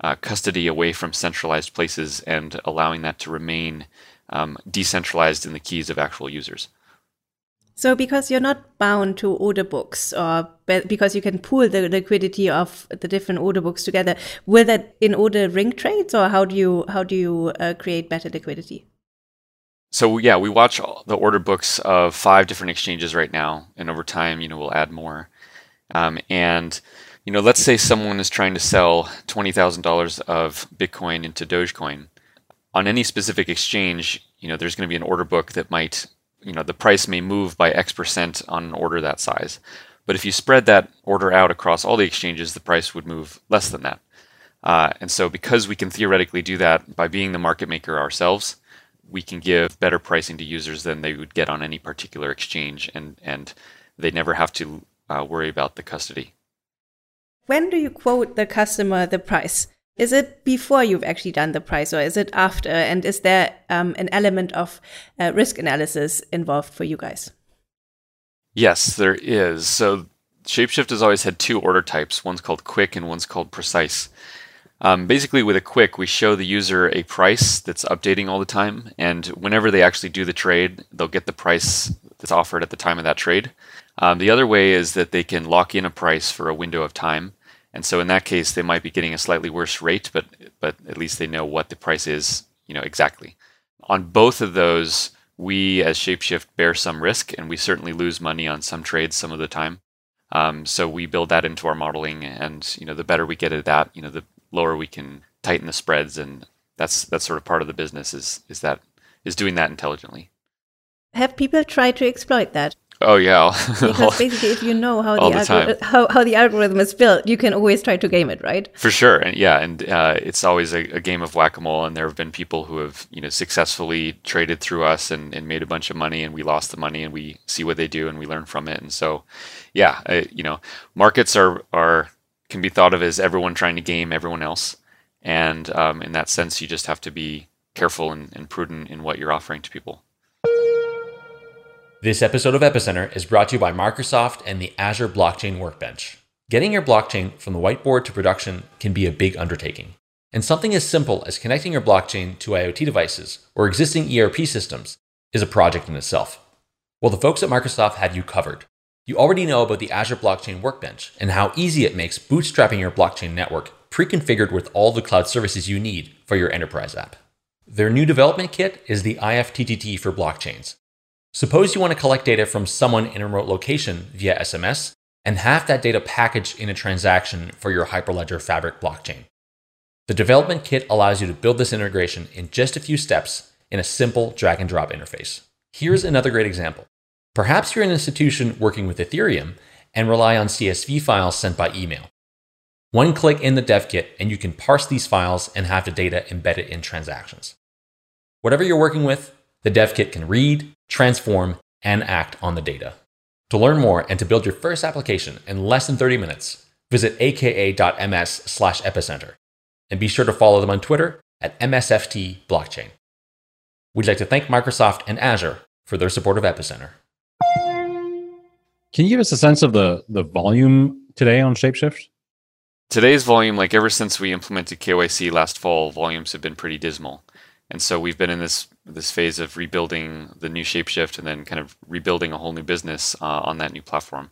uh, custody away from centralized places and allowing that to remain um, decentralized in the keys of actual users. So, because you're not bound to order books, or because you can pool the liquidity of the different order books together, will that in order ring trades, or how do you how do you uh, create better liquidity? So yeah, we watch the order books of five different exchanges right now, and over time, you know, we'll add more. Um, and you know, let's say someone is trying to sell twenty thousand dollars of Bitcoin into Dogecoin. On any specific exchange, you know, there's going to be an order book that might you know the price may move by X percent on an order that size. But if you spread that order out across all the exchanges, the price would move less than that. Uh, and so, because we can theoretically do that by being the market maker ourselves, we can give better pricing to users than they would get on any particular exchange, and and they never have to uh, worry about the custody. When do you quote the customer the price? Is it before you've actually done the price or is it after? And is there um, an element of uh, risk analysis involved for you guys? Yes, there is. So Shapeshift has always had two order types. One's called quick and one's called precise. Um, basically, with a quick, we show the user a price that's updating all the time. And whenever they actually do the trade, they'll get the price that's offered at the time of that trade. Um, the other way is that they can lock in a price for a window of time. And so in that case, they might be getting a slightly worse rate, but but at least they know what the price is, you know, exactly. On both of those, we as Shapeshift bear some risk, and we certainly lose money on some trades some of the time. Um, so we build that into our modeling, and you know, the better we get at that, you know, the lower we can tighten the spreads, and that's that's sort of part of the business is is that is doing that intelligently. Have people tried to exploit that? Oh yeah. because basically, if you know how the, the how, how the algorithm is built, you can always try to game it, right? For sure, and yeah, and uh, it's always a, a, game of whack a mole. And there have been people who have you know successfully traded through us and, and made a bunch of money, and we lost the money, and we see what they do, and we learn from it. And so, yeah, uh, you know, markets are are can be thought of as everyone trying to game everyone else, and um, in that sense, you just have to be careful and, and prudent in what you're offering to people. This episode of Epicenter is brought to you by Microsoft and the Azure Blockchain Workbench. Getting your blockchain from the whiteboard to production can be a big undertaking. And something as simple as connecting your blockchain to IoT devices or existing ERP systems is a project in itself. Well, the folks at Microsoft have you covered. You already know about the Azure Blockchain Workbench and how easy it makes bootstrapping your blockchain network pre configured with all the cloud services you need for your enterprise app. Their new development kit is the IFTTT for blockchains Suppose you want to collect data from someone in a remote location via SMS and have that data packaged in a transaction for your Hyperledger Fabric blockchain. The development kit allows you to build this integration in just a few steps in a simple drag and drop interface. Here's another great example. Perhaps you're an institution working with Ethereum and rely on CSV files sent by email. One click in the dev kit and you can parse these files and have the data embedded in transactions. Whatever you're working with, the dev kit can read, transform, and act on the data. To learn more and to build your first application in less than 30 minutes, visit aka.ms slash epicenter. And be sure to follow them on Twitter at MSFT Blockchain. We'd like to thank Microsoft and Azure for their support of Epicenter. Can you give us a sense of the, the volume today on Shapeshift? Today's volume, like ever since we implemented KYC last fall, volumes have been pretty dismal. And so we've been in this this phase of rebuilding the new shapeshift and then kind of rebuilding a whole new business uh, on that new platform.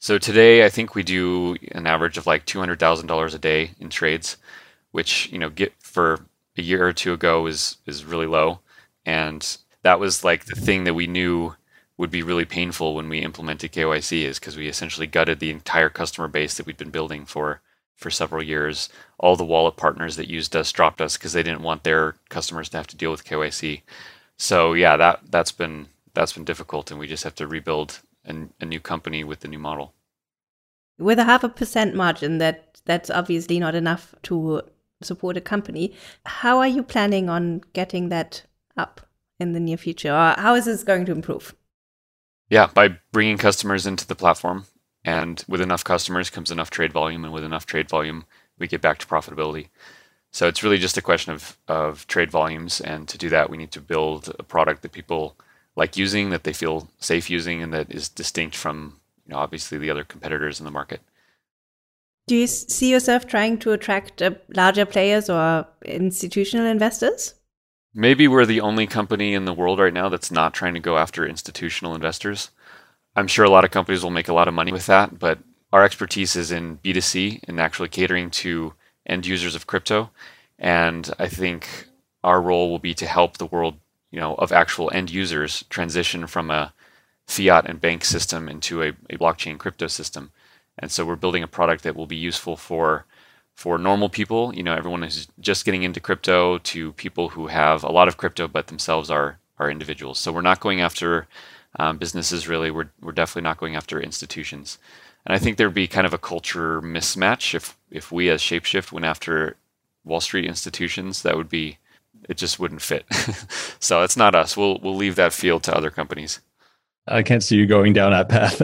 So today, I think we do an average of like two hundred thousand dollars a day in trades, which you know get for a year or two ago is is really low, and that was like the thing that we knew would be really painful when we implemented KYC is because we essentially gutted the entire customer base that we'd been building for for several years. All the wallet partners that used us dropped us because they didn't want their customers to have to deal with KYC. So yeah, that that's been that's been difficult, and we just have to rebuild a, a new company with the new model. With a half a percent margin, that that's obviously not enough to support a company. How are you planning on getting that up in the near future, or how is this going to improve? Yeah, by bringing customers into the platform and with enough customers comes enough trade volume, and with enough trade volume we get back to profitability. So it's really just a question of of trade volumes, and to do that, we need to build a product that people like using, that they feel safe using, and that is distinct from you know obviously the other competitors in the market. Do you see yourself trying to attract uh, larger players or institutional investors? Maybe we're the only company in the world right now that's not trying to go after institutional investors. I'm sure a lot of companies will make a lot of money with that, but our expertise is in B2C and actually catering to end users of crypto. And I think our role will be to help the world, you know, of actual end users transition from a fiat and bank system into a, a blockchain crypto system. And so we're building a product that will be useful for for normal people, you know, everyone who's just getting into crypto to people who have a lot of crypto but themselves are are individuals. So we're not going after um, businesses really. We're we're definitely not going after institutions. And I think there'd be kind of a culture mismatch if if we as Shapeshift went after Wall Street institutions. That would be it just wouldn't fit. so it's not us. We'll we'll leave that field to other companies. I can't see you going down that path.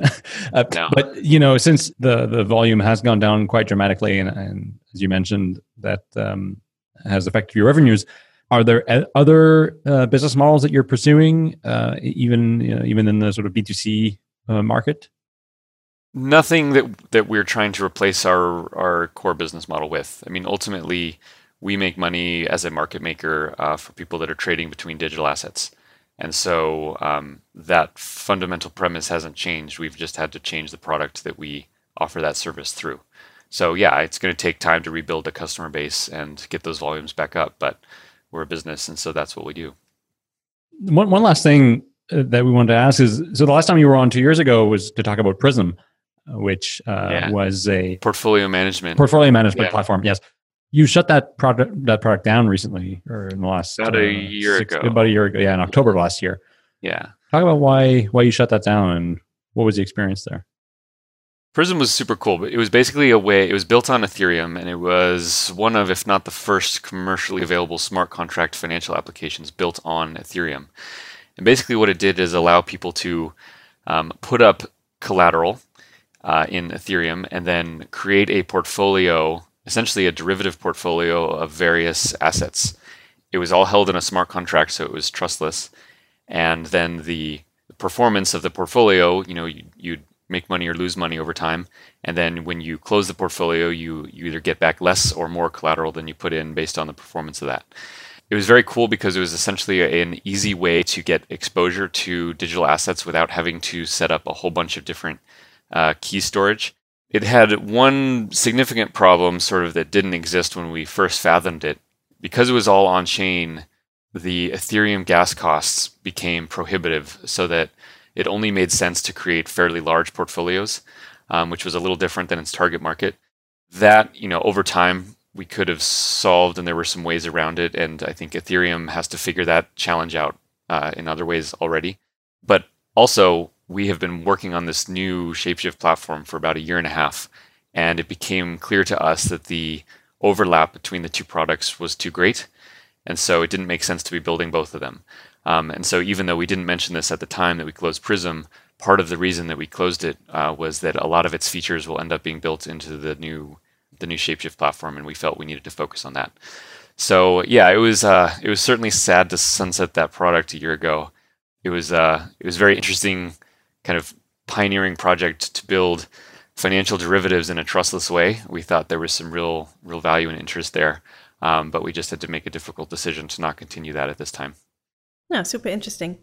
uh, no. But you know, since the the volume has gone down quite dramatically, and, and as you mentioned, that um, has affected your revenues. Are there other uh, business models that you're pursuing, uh, even you know, even in the sort of B two C uh, market? Nothing that that we're trying to replace our our core business model with. I mean, ultimately, we make money as a market maker uh, for people that are trading between digital assets. And so um, that fundamental premise hasn't changed. We've just had to change the product that we offer that service through. So yeah, it's going to take time to rebuild a customer base and get those volumes back up, but we're a business, and so that's what we do. One one last thing uh, that we wanted to ask is: so the last time you were on two years ago was to talk about Prism, uh, which uh, yeah. was a portfolio management portfolio management yeah. platform. Yes, you shut that product that product down recently, or in the last about a uh, year six, ago. About a year ago, yeah, in October of last year. Yeah. Talk about why why you shut that down and what was the experience there. Prism was super cool, but it was basically a way. It was built on Ethereum, and it was one of, if not the first, commercially available smart contract financial applications built on Ethereum. And basically, what it did is allow people to um, put up collateral uh, in Ethereum and then create a portfolio essentially a derivative portfolio of various assets. It was all held in a smart contract, so it was trustless. And then the performance of the portfolio, you know, you'd make money or lose money over time. And then when you close the portfolio, you, you either get back less or more collateral than you put in based on the performance of that. It was very cool because it was essentially an easy way to get exposure to digital assets without having to set up a whole bunch of different uh, key storage it had one significant problem, sort of, that didn't exist when we first fathomed it. Because it was all on chain, the Ethereum gas costs became prohibitive, so that it only made sense to create fairly large portfolios, um, which was a little different than its target market. That, you know, over time, we could have solved, and there were some ways around it. And I think Ethereum has to figure that challenge out uh, in other ways already. But also, we have been working on this new Shapeshift platform for about a year and a half, and it became clear to us that the overlap between the two products was too great, and so it didn't make sense to be building both of them. Um, and so, even though we didn't mention this at the time that we closed Prism, part of the reason that we closed it uh, was that a lot of its features will end up being built into the new the new Shapeshift platform, and we felt we needed to focus on that. So yeah, it was uh, it was certainly sad to sunset that product a year ago. It was uh, it was very interesting kind of pioneering project to build financial derivatives in a trustless way. We thought there was some real real value and interest there, um, but we just had to make a difficult decision to not continue that at this time. No, super interesting.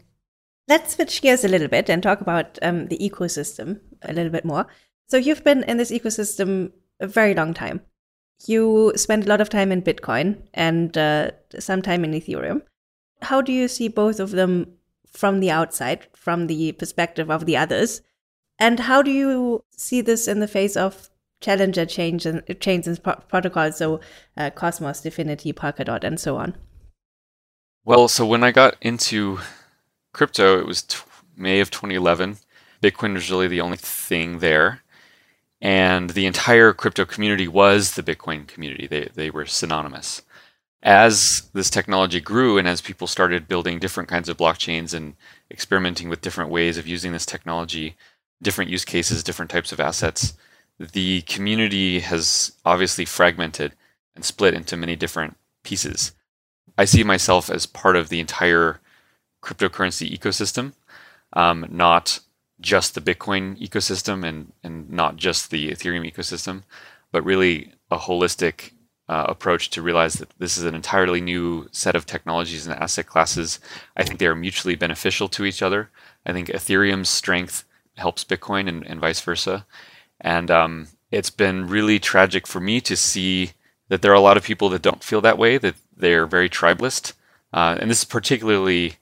Let's switch gears a little bit and talk about um, the ecosystem a little bit more. So you've been in this ecosystem a very long time. You spend a lot of time in Bitcoin and uh, some time in Ethereum. How do you see both of them from the outside, from the perspective of the others? And how do you see this in the face of challenger change and chains and protocols, so uh, Cosmos, Dfinity, Polkadot, and so on? Well, so when I got into crypto, it was t- May of 2011. Bitcoin was really the only thing there. And the entire crypto community was the Bitcoin community. They, they were synonymous as this technology grew and as people started building different kinds of blockchains and experimenting with different ways of using this technology, different use cases, different types of assets, the community has obviously fragmented and split into many different pieces. I see myself as part of the entire cryptocurrency ecosystem, um, not just the Bitcoin ecosystem and, and not just the Ethereum ecosystem, but really a holistic uh, approach to realize that this is an entirely new set of technologies and asset classes. I think they are mutually beneficial to each other. I think Ethereum's strength helps Bitcoin and, and vice versa. And um, it's been really tragic for me to see that there are a lot of people that don't feel that way, that they're very tribalist. Uh, and this is particularly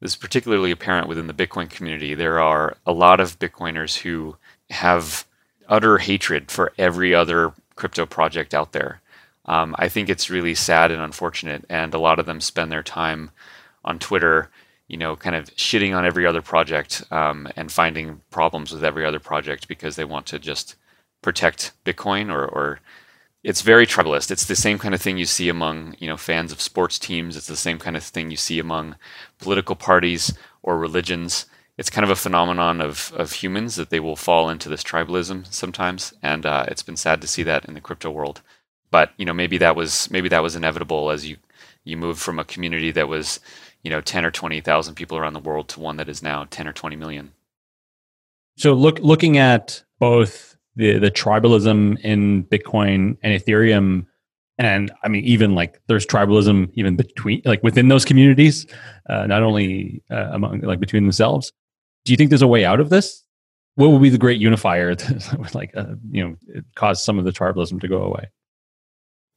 this is particularly apparent within the Bitcoin community. There are a lot of Bitcoiners who have utter hatred for every other crypto project out there. Um, I think it's really sad and unfortunate, and a lot of them spend their time on Twitter, you know, kind of shitting on every other project um, and finding problems with every other project because they want to just protect Bitcoin or, or it's very tribalist. It's the same kind of thing you see among you know fans of sports teams. It's the same kind of thing you see among political parties or religions. It's kind of a phenomenon of, of humans that they will fall into this tribalism sometimes, and uh, it's been sad to see that in the crypto world. But you know maybe that was maybe that was inevitable as you you move from a community that was you know ten or twenty thousand people around the world to one that is now ten or twenty million. So look looking at both the the tribalism in Bitcoin and Ethereum, and I mean even like there's tribalism even between like within those communities, uh, not only uh, among like between themselves. Do you think there's a way out of this? What would be the great unifier that would like uh, you know cause some of the tribalism to go away?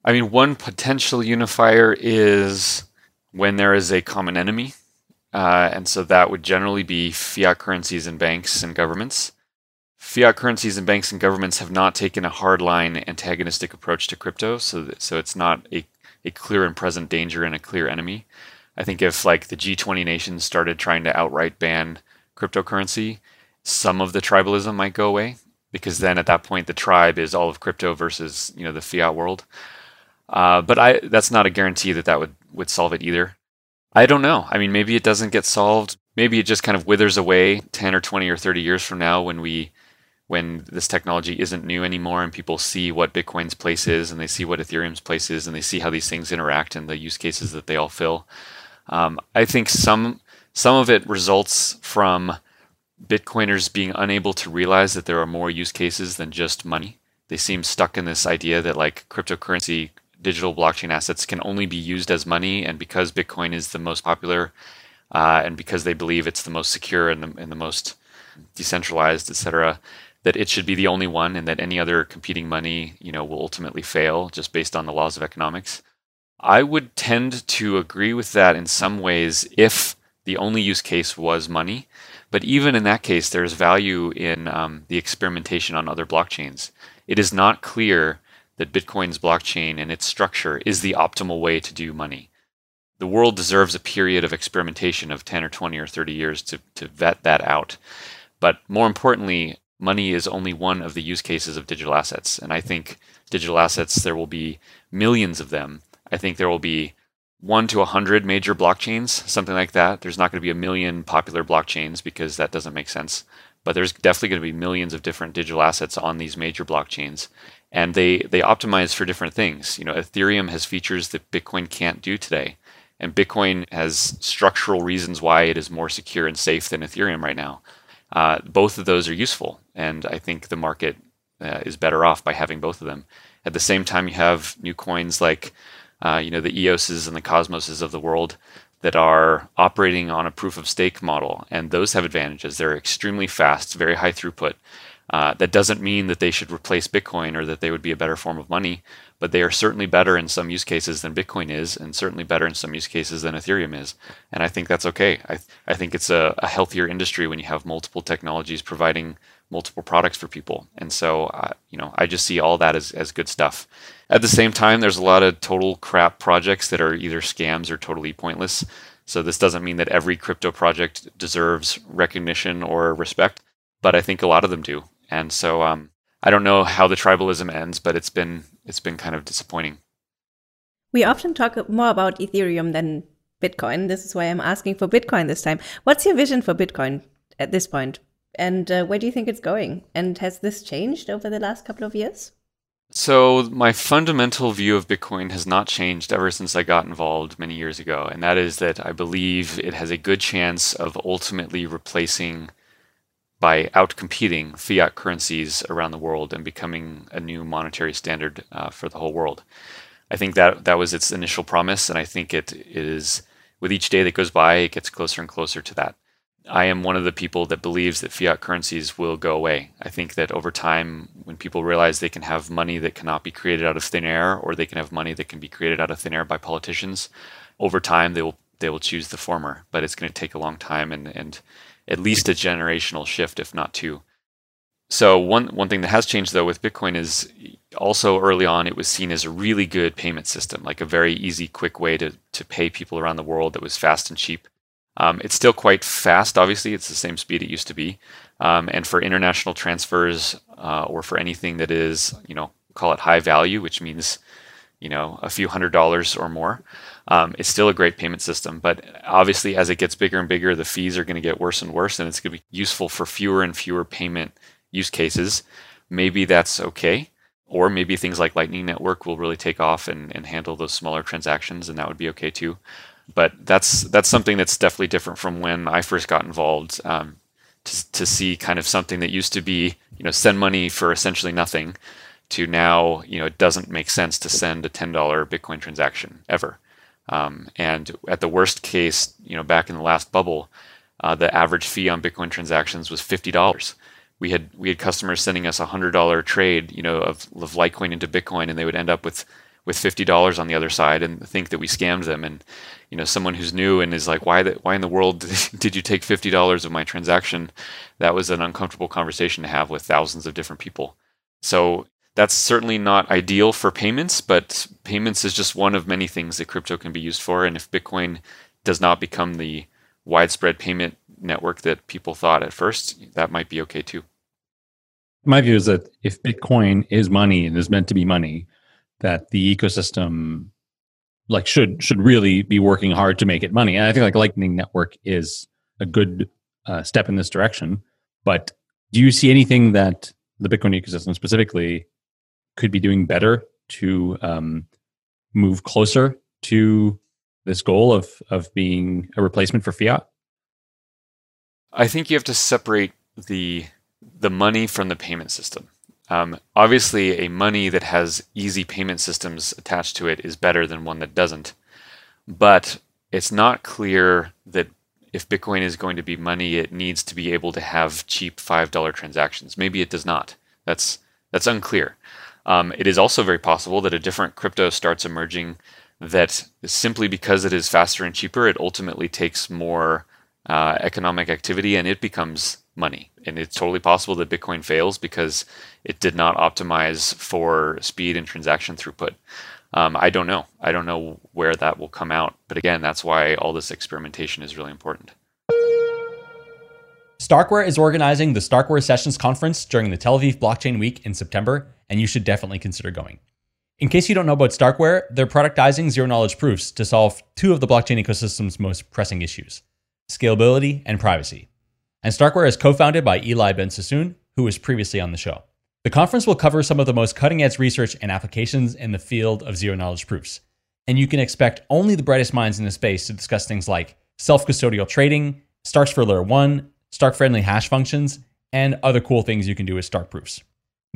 I mean, one potential unifier is when there is a common enemy. Uh, and so that would generally be fiat currencies and banks and governments. Fiat currencies and banks and governments have not taken a hardline antagonistic approach to crypto, so so it's not a, a clear and present danger and a clear enemy. I think if like the G20 nations started trying to outright ban cryptocurrency, some of the tribalism might go away because then at that point the tribe is all of crypto versus you know the fiat world. Uh, but I that's not a guarantee that that would would solve it either. I don't know. I mean, maybe it doesn't get solved. Maybe it just kind of withers away 10 or 20 or 30 years from now when we when this technology isn't new anymore and people see what Bitcoin's place is and they see what Ethereum's place is and they see how these things interact and the use cases that they all fill. Um, I think some some of it results from Bitcoiners being unable to realize that there are more use cases than just money. They seem stuck in this idea that like cryptocurrency, digital blockchain assets can only be used as money, and because Bitcoin is the most popular, uh, and because they believe it's the most secure and the, and the most decentralized, et cetera, that it should be the only one and that any other competing money, you know, will ultimately fail just based on the laws of economics. I would tend to agree with that in some ways if the only use case was money. But even in that case, there is value in um, the experimentation on other blockchains. It is not clear that Bitcoin's blockchain and its structure is the optimal way to do money. The world deserves a period of experimentation of 10 or 20 or 30 years to, to vet that out. But more importantly, money is only one of the use cases of digital assets. And I think digital assets, there will be millions of them. I think there will be one to a hundred major blockchains, something like that. There's not going to be a million popular blockchains because that doesn't make sense. But there's definitely going to be millions of different digital assets on these major blockchains. And they, they optimize for different things. You know, Ethereum has features that Bitcoin can't do today. And Bitcoin has structural reasons why it is more secure and safe than Ethereum right now. Uh, both of those are useful, and I think the market uh, is better off by having both of them. At the same time, you have new coins like uh, you know the EOSs and the Cosmoses of the world that are operating on a proof of stake model, and those have advantages. They're extremely fast, very high throughput. Uh, that doesn't mean that they should replace Bitcoin or that they would be a better form of money, but they are certainly better in some use cases than Bitcoin is, and certainly better in some use cases than Ethereum is. And I think that's okay. I, I think it's a, a healthier industry when you have multiple technologies providing multiple products for people. And so, uh, you know, I just see all that as, as good stuff. At the same time, there's a lot of total crap projects that are either scams or totally pointless. So this doesn't mean that every crypto project deserves recognition or respect, but I think a lot of them do. And so, um, I don't know how the tribalism ends, but it's been it's been kind of disappointing. We often talk more about Ethereum than Bitcoin. This is why I'm asking for Bitcoin this time. What's your vision for Bitcoin at this point? And uh, where do you think it's going? And has this changed over the last couple of years? So, my fundamental view of Bitcoin has not changed ever since I got involved many years ago. And that is that I believe it has a good chance of ultimately replacing, by outcompeting fiat currencies around the world and becoming a new monetary standard uh, for the whole world. I think that that was its initial promise. And I think it is, with each day that goes by, it gets closer and closer to that. I am one of the people that believes that fiat currencies will go away. I think that over time, when people realize they can have money that cannot be created out of thin air, or they can have money that can be created out of thin air by politicians, over time they will they will choose the former. But it's going to take a long time and and at least a generational shift, if not two. So one one thing that has changed though with Bitcoin is also early on it was seen as a really good payment system, like a very easy, quick way to to pay people around the world that was fast and cheap. Um, it's still quite fast, obviously, it's the same speed it used to be. Um, and for international transfers uh, or for anything that is, you know, call it high value, which means, you know, a few hundred dollars or more, um, it's still a great payment system. But obviously, as it gets bigger and bigger, the fees are going to get worse and worse, and it's going to be useful for fewer and fewer payment use cases. Maybe that's okay. Or maybe things like Lightning Network will really take off and, and handle those smaller transactions, and that would be okay too but that's that's something that's definitely different from when I first got involved. Um, to, to see kind of something that used to be you know send money for essentially nothing to now you know it doesn't make sense to send a ten dollar Bitcoin transaction ever. Um, and at the worst case, you know back in the last bubble, uh, the average fee on Bitcoin transactions was fifty dollars. We had we had customers sending us a hundred dollar trade, you know, of, of Litecoin into Bitcoin, and they would end up with with fifty dollars on the other side and think that we scammed them. And you know, someone who's new and is like, why the, why in the world did you take fifty dollars of my transaction? That was an uncomfortable conversation to have with thousands of different people. So that's certainly not ideal for payments, but payments is just one of many things that crypto can be used for. And if Bitcoin does not become the widespread payment network that people thought at first, that might be okay too. My view is that if Bitcoin is money and is meant to be money, that the ecosystem like should should really be working hard to make it money. And I think like Lightning Network is a good uh, step in this direction. But do you see anything that the Bitcoin ecosystem specifically could be doing better to um, move closer to this goal of of being a replacement for fiat? I think you have to separate the the money from the payment system. Um, obviously, a money that has easy payment systems attached to it is better than one that doesn't. But it's not clear that if Bitcoin is going to be money, it needs to be able to have cheap $5 transactions. Maybe it does not. That's, that's unclear. Um, it is also very possible that a different crypto starts emerging that simply because it is faster and cheaper, it ultimately takes more uh, economic activity and it becomes money. And it's totally possible that Bitcoin fails because it did not optimize for speed and transaction throughput. Um, I don't know. I don't know where that will come out. But again, that's why all this experimentation is really important. Starkware is organizing the Starkware Sessions Conference during the Tel Aviv Blockchain Week in September, and you should definitely consider going. In case you don't know about Starkware, they're productizing zero knowledge proofs to solve two of the blockchain ecosystem's most pressing issues scalability and privacy. And Starkware is co founded by Eli Ben Sasson, who was previously on the show. The conference will cover some of the most cutting edge research and applications in the field of zero knowledge proofs. And you can expect only the brightest minds in the space to discuss things like self custodial trading, Starks for Layer 1, Stark friendly hash functions, and other cool things you can do with Stark proofs.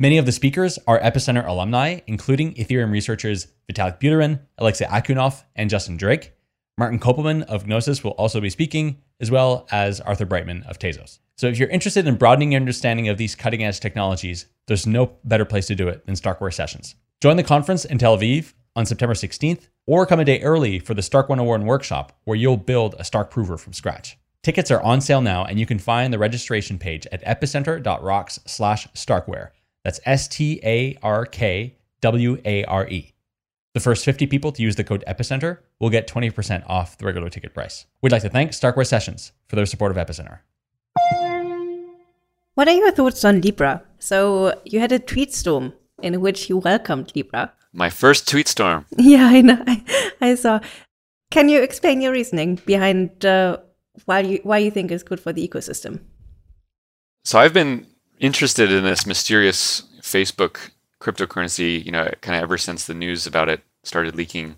Many of the speakers are Epicenter alumni, including Ethereum researchers Vitalik Buterin, Alexei Akhunov, and Justin Drake. Martin Köppelmann of Gnosis will also be speaking, as well as Arthur Breitman of Tezos. So if you're interested in broadening your understanding of these cutting edge technologies, there's no better place to do it than Starkware Sessions. Join the conference in Tel Aviv on September 16th, or come a day early for the Stark 101 workshop, where you'll build a Stark prover from scratch. Tickets are on sale now, and you can find the registration page at epicenter.rocks slash starkware. That's S T A R K W A R E. The first 50 people to use the code EPICENTER will get 20% off the regular ticket price. We'd like to thank Starkware Sessions for their support of Epicenter. What are your thoughts on Libra? So you had a tweet storm in which you welcomed Libra. My first tweet storm. Yeah, I know. I, I saw. Can you explain your reasoning behind uh, why you why you think it's good for the ecosystem? So I've been interested in this mysterious Facebook cryptocurrency, you know, kind of ever since the news about it started leaking,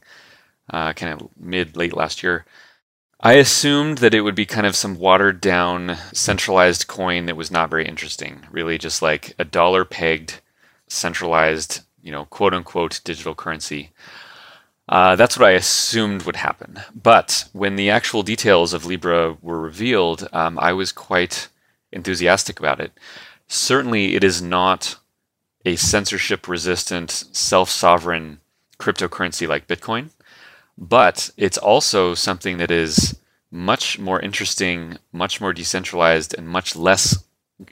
uh, kind of mid late last year. I assumed that it would be kind of some watered down centralized coin that was not very interesting. Really, just like a dollar pegged centralized, you know, quote unquote digital currency. Uh, that's what I assumed would happen. But when the actual details of Libra were revealed, um, I was quite enthusiastic about it. Certainly, it is not a censorship resistant, self sovereign cryptocurrency like Bitcoin but it's also something that is much more interesting, much more decentralized, and much less,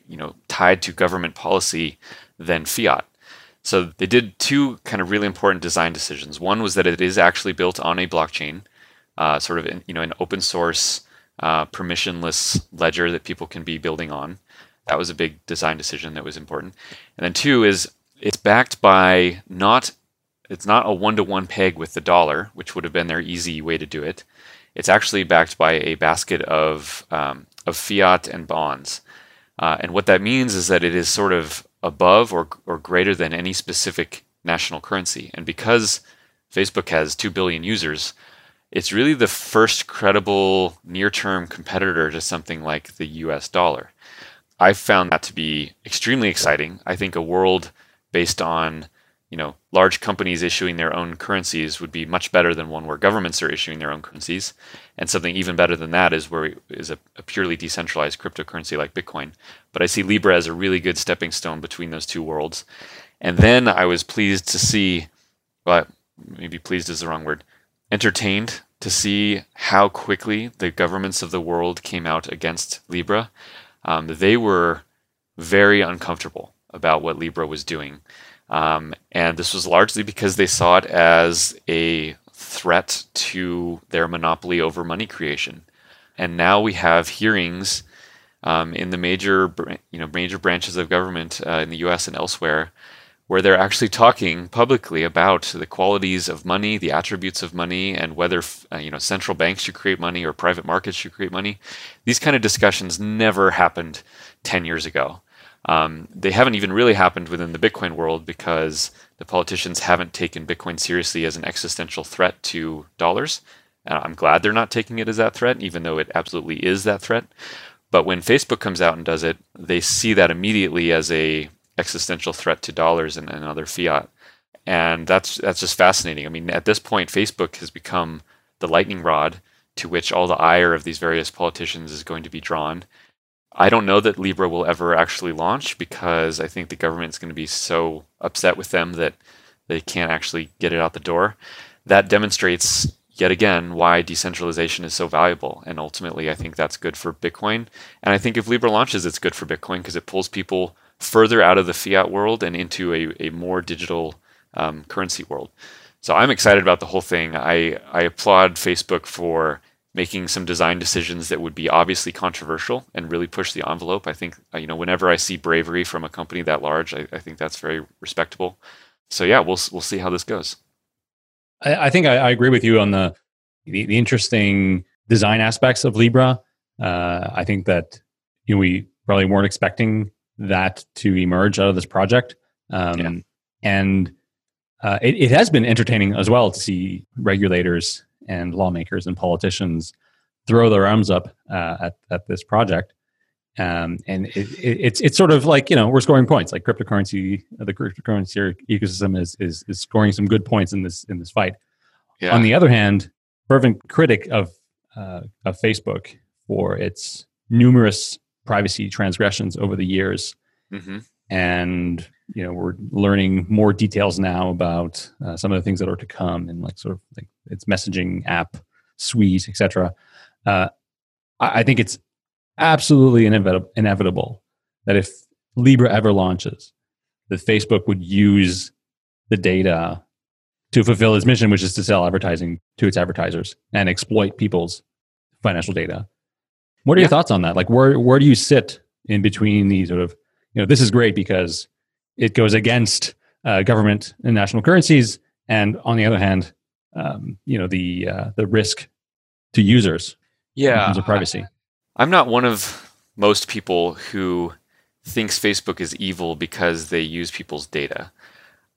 you know, tied to government policy than fiat. So they did two kind of really important design decisions. One was that it is actually built on a blockchain, uh, sort of in, you know an open source, uh, permissionless ledger that people can be building on. That was a big design decision that was important. And then two is it's backed by not it's not a one to one peg with the dollar, which would have been their easy way to do it. It's actually backed by a basket of um, of fiat and bonds, uh, and what that means is that it is sort of above or or greater than any specific national currency. And because Facebook has two billion users, it's really the first credible near term competitor to something like the U.S. dollar. I found that to be extremely exciting. I think a world based on you know, large companies issuing their own currencies would be much better than one where governments are issuing their own currencies. And something even better than that is where is a, a purely decentralized cryptocurrency like Bitcoin. But I see Libra as a really good stepping stone between those two worlds. And then I was pleased to see, well, maybe pleased is the wrong word, entertained to see how quickly the governments of the world came out against Libra. Um, they were very uncomfortable about what Libra was doing. Um, and this was largely because they saw it as a threat to their monopoly over money creation. And now we have hearings um, in the major, you know, major branches of government uh, in the U.S. and elsewhere, where they're actually talking publicly about the qualities of money, the attributes of money, and whether uh, you know central banks should create money or private markets should create money. These kind of discussions never happened ten years ago. Um, they haven't even really happened within the Bitcoin world because the politicians haven't taken Bitcoin seriously as an existential threat to dollars. I'm glad they're not taking it as that threat, even though it absolutely is that threat. But when Facebook comes out and does it, they see that immediately as a existential threat to dollars and, and other fiat. And that's that's just fascinating. I mean, at this point, Facebook has become the lightning rod to which all the ire of these various politicians is going to be drawn. I don't know that Libra will ever actually launch because I think the government's going to be so upset with them that they can't actually get it out the door. That demonstrates yet again why decentralization is so valuable. And ultimately, I think that's good for Bitcoin. And I think if Libra launches, it's good for Bitcoin because it pulls people further out of the fiat world and into a, a more digital um, currency world. So I'm excited about the whole thing. I, I applaud Facebook for making some design decisions that would be obviously controversial and really push the envelope. I think uh, you know whenever I see bravery from a company that large, I, I think that's very respectable. So yeah, we'll we'll see how this goes. I, I think I, I, agree with you on the, the, the interesting design aspects of Libra. Uh, I think that you know, we probably weren't expecting that to emerge out of this project, um, yeah. and uh, it, it has been entertaining as well to see regulators and lawmakers and politicians throw their arms up uh, at, at this project. Um, and it, it, it's it's sort of like you know we're scoring points like cryptocurrency the cryptocurrency ecosystem is, is is scoring some good points in this in this fight. Yeah. On the other hand, fervent critic of uh, of Facebook for its numerous privacy transgressions over the years, mm-hmm. and you know we're learning more details now about uh, some of the things that are to come and like sort of like its messaging app suite etc uh, I, I, think it's absolutely inevitable, inevitable that if libra ever launches that facebook would use the data to fulfill its mission which is to sell advertising to its advertisers and exploit people's financial data what are yeah. your thoughts on that like where where do you sit in between these sort of you know this is great because it goes against uh, government and national currencies, and on the other hand, um, you know the uh, the risk to users yeah, in terms of privacy. I'm not one of most people who thinks Facebook is evil because they use people's data.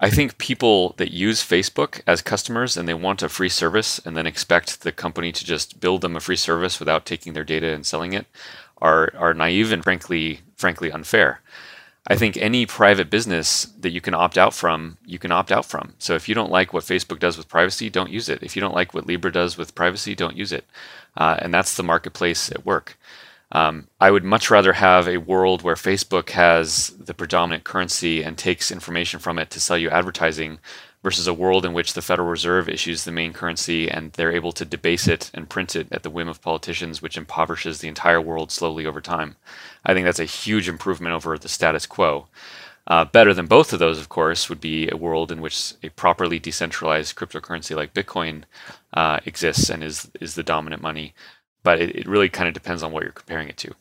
I think people that use Facebook as customers and they want a free service and then expect the company to just build them a free service without taking their data and selling it are are naive and frankly frankly unfair. I think any private business that you can opt out from, you can opt out from. So if you don't like what Facebook does with privacy, don't use it. If you don't like what Libra does with privacy, don't use it. Uh, and that's the marketplace at work. Um, I would much rather have a world where Facebook has the predominant currency and takes information from it to sell you advertising versus a world in which the Federal Reserve issues the main currency and they're able to debase it and print it at the whim of politicians, which impoverishes the entire world slowly over time. I think that's a huge improvement over the status quo. Uh, better than both of those, of course, would be a world in which a properly decentralized cryptocurrency like Bitcoin uh, exists and is is the dominant money. But it, it really kind of depends on what you're comparing it to.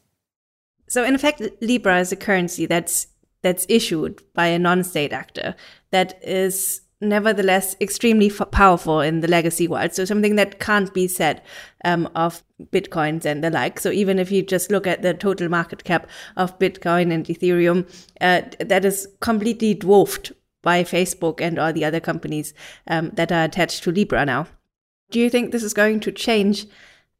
So, in effect, Libra is a currency that's that's issued by a non-state actor that is nevertheless extremely powerful in the legacy world. So something that can't be said um, of bitcoins and the like. So even if you just look at the total market cap of Bitcoin and Ethereum, uh, that is completely dwarfed by Facebook and all the other companies um, that are attached to Libra now. Do you think this is going to change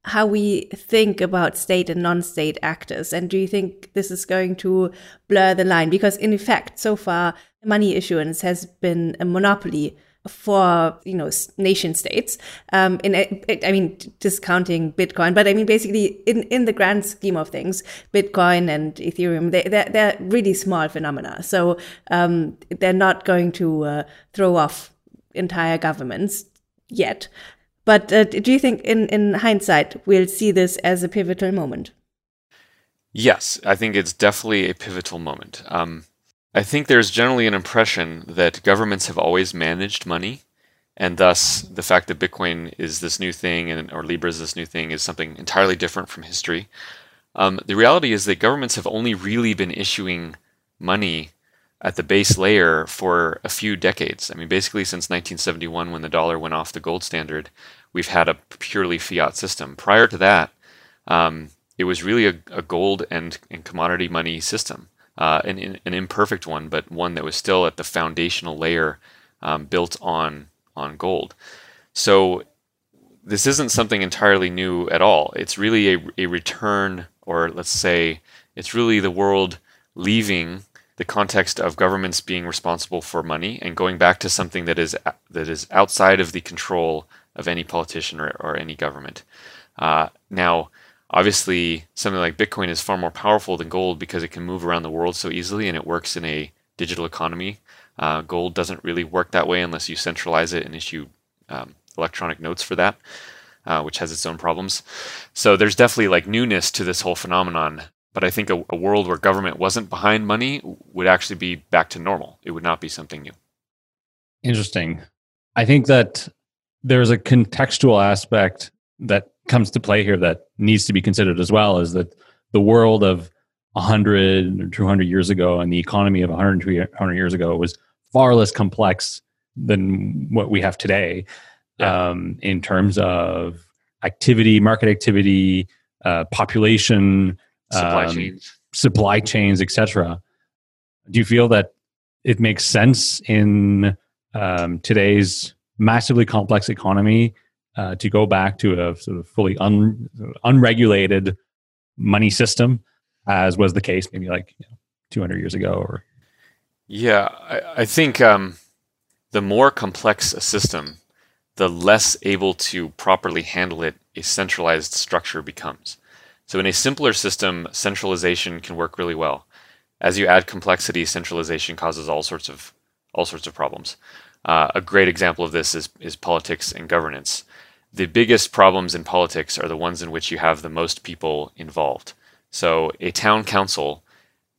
how we think about state and non-state actors and do you think this is going to blur the line? Because in effect so far money issuance has been a monopoly for you know nation states. Um in i mean discounting bitcoin but i mean basically in in the grand scheme of things bitcoin and ethereum they they're, they're really small phenomena. So um they're not going to uh, throw off entire governments yet but uh, do you think, in, in hindsight, we'll see this as a pivotal moment? Yes, I think it's definitely a pivotal moment. Um, I think there's generally an impression that governments have always managed money, and thus the fact that Bitcoin is this new thing and or Libra is this new thing is something entirely different from history. Um, the reality is that governments have only really been issuing money at the base layer for a few decades. I mean, basically since 1971, when the dollar went off the gold standard, we've had a purely fiat system. Prior to that, um, it was really a, a gold and, and, commodity money system, uh, an, an, imperfect one, but one that was still at the foundational layer um, built on on gold. So this isn't something entirely new at all. It's really a, a return, or let's say, it's really the world leaving the context of governments being responsible for money and going back to something that is that is outside of the control of any politician or, or any government. Uh, now, obviously, something like Bitcoin is far more powerful than gold because it can move around the world so easily and it works in a digital economy. Uh, gold doesn't really work that way unless you centralize it and issue um, electronic notes for that, uh, which has its own problems. So there's definitely like newness to this whole phenomenon but I think a, a, world where government wasn't behind money would actually be back to normal. It would not be something new. Interesting. I think that there's a contextual aspect that comes to play here that needs to be considered as well is that the world of 100 or 200 years ago and the economy of 100 200 years ago was far less complex than what we have today yeah. um, in terms of activity, market activity, uh, population, supply um, chains, supply chains, etc. Do you feel that it makes sense in um, today's massively complex economy uh, to go back to a sort of fully un, unregulated money system, as was the case maybe like you know, 200 years ago? Or yeah, I, I think um, the more complex a system, the less able to properly handle it a centralized structure becomes. So in a simpler system, centralization can work really well. As you add complexity, centralization causes all sorts of all sorts of problems. Uh, a great example of this is, is politics and governance. The biggest problems in politics are the ones in which you have the most people involved. So a town council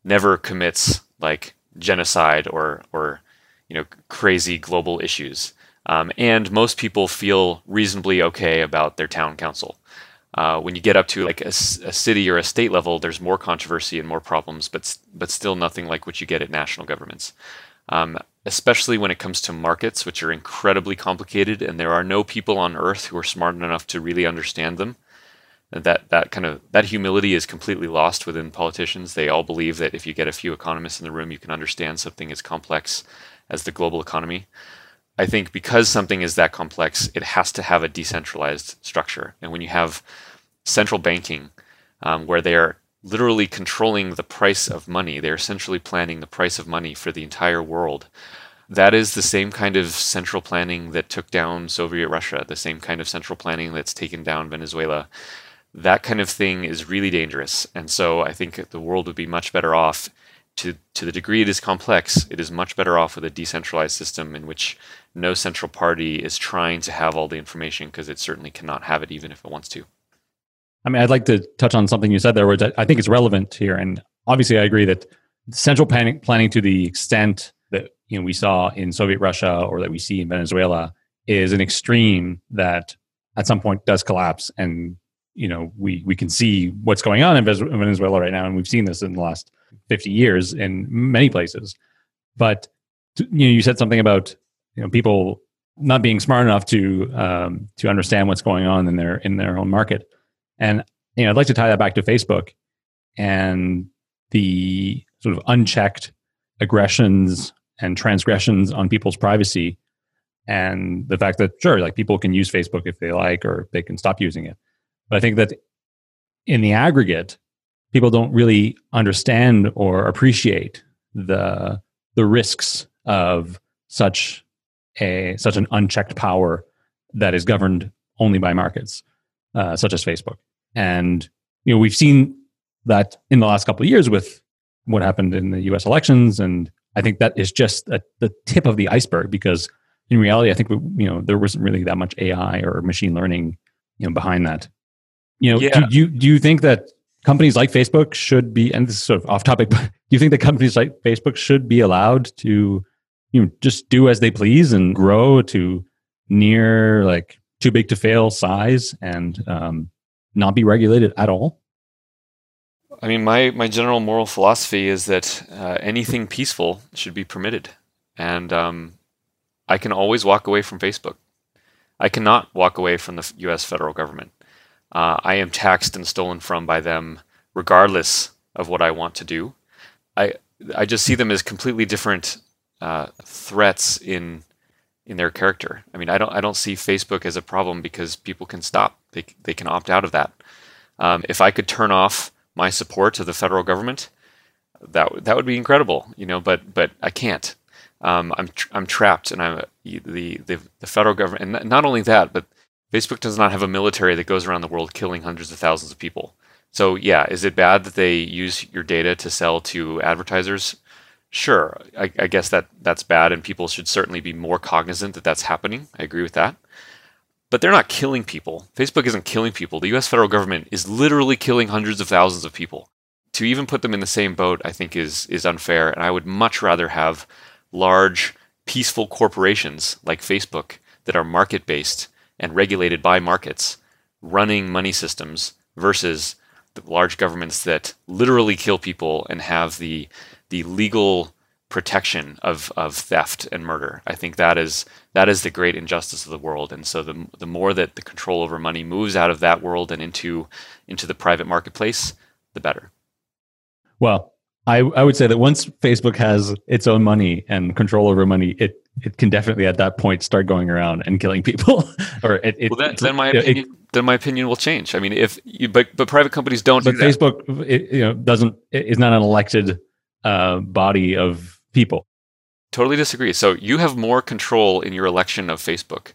never commits like genocide or or you know crazy global issues, um, and most people feel reasonably okay about their town council. Uh, when you get up to like a, a, city or a state level, there's more controversy and more problems, but but still nothing like what you get at national governments. Um, especially when it comes to markets, which are incredibly complicated, and there are no people on Earth who are smart enough to really understand them. that that kind of that humility is completely lost within politicians. They all believe that if you get a few economists in the room, you can understand something as complex as the global economy. I think because something is that complex, it has to have a decentralized structure. And when you have central banking, um, where they are literally controlling the price of money, they're essentially planning the price of money for the entire world. That is the same kind of central planning that took down Soviet Russia, the same kind of central planning that's taken down Venezuela that kind of thing is really dangerous. And so I think the world would be much better off to, to the degree it is complex, it is much better off with a decentralized system in which no central party is trying to have all the information because it certainly cannot have it even if it wants to. I mean, I'd like to touch on something you said there, which I think is relevant here. And obviously, I agree that central planning, planning to the extent that you know we saw in Soviet Russia or that we see in Venezuela is an extreme that at some point does collapse and you know we we can see what's going on in Venezuela right now, and we've seen this in the last fifty years in many places. But you know, you said something about you know people not being smart enough to um, to understand what's going on in their in their own market, and you know I'd like to tie that back to Facebook and the sort of unchecked aggressions and transgressions on people's privacy and the fact that sure like people can use facebook if they like or they can stop using it but I think that in the aggregate, people don't really understand or appreciate the the risks of such a such an unchecked power that is governed only by markets, uh, such as Facebook. And you know we've seen that in the last couple of years with what happened in the U.S. elections, and I think that is just a, the tip of the iceberg because in reality, I think we, you know there wasn't really that much AI or machine learning you know behind that. You know, yeah. do you do you think that companies like Facebook should be, and this is sort of off topic, but do you think that companies like Facebook should be allowed to, you know, just do as they please and grow to near like too big to fail size and um, not be regulated at all? I mean, my my general moral philosophy is that uh, anything peaceful should be permitted, and um, I can always walk away from Facebook. I cannot walk away from the U.S. federal government uh, I am taxed and stolen from by them regardless of what I want to do. I I just see them as completely different uh, threats in in their character. I mean, I don't I don't see Facebook as a problem because people can stop. They they can opt out of that. Um, if I could turn off my support to the federal government, that that would be incredible, you know. But but I can't. Um, I'm tr- I'm trapped, and I'm the, the the federal government, and not only that, but Facebook does not have a military that goes around the world killing hundreds of thousands of people. So, yeah, is it bad that they use your data to sell to advertisers? Sure, I, I, guess that that's bad, and people should certainly be more cognizant that that's happening. I agree with that. But they're not killing people. Facebook isn't killing people. The US federal government is literally killing hundreds of thousands of people. To even put them in the same boat, I think, is, is unfair, and I would much rather have large, peaceful corporations like Facebook that are market based and regulated by markets running money systems versus the large governments that literally kill people and have the the legal protection of, of theft and murder. I think that is that is the great injustice of the world. And so the the more that the control over money moves out of that world and into into the private marketplace, the better. Well, I, I would say that once Facebook has its own money and control over money, it it can definitely at that point start going around and killing people. or it, it, well, then, then my opinion, it, then my opinion will change. I mean, if you, but but private companies don't. But do Facebook, you know, doesn't is not an elected uh, body of people. Totally disagree. So you have more control in your election of Facebook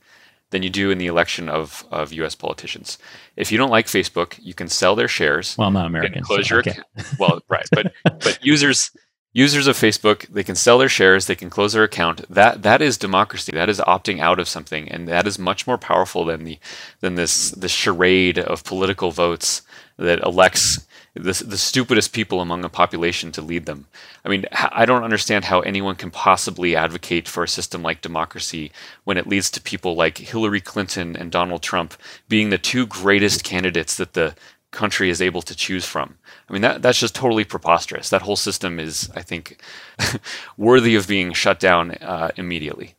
than you do in the election of, of U.S. politicians. If you don't like Facebook, you can sell their shares. Well, I'm not American. Close so, your okay. account. Well, right, but but users users of Facebook they can sell their shares, they can close their account. That that is democracy. That is opting out of something, and that is much more powerful than the than this this charade of political votes that elects the, the stupidest people among a population to lead them. I mean, I don't understand how anyone can possibly advocate for a system like democracy when it leads to people like Hillary Clinton and Donald Trump being the two greatest candidates that the country is able to choose from. I mean, that, that's just totally preposterous. That whole system is, I think, worthy of being shut down uh, immediately.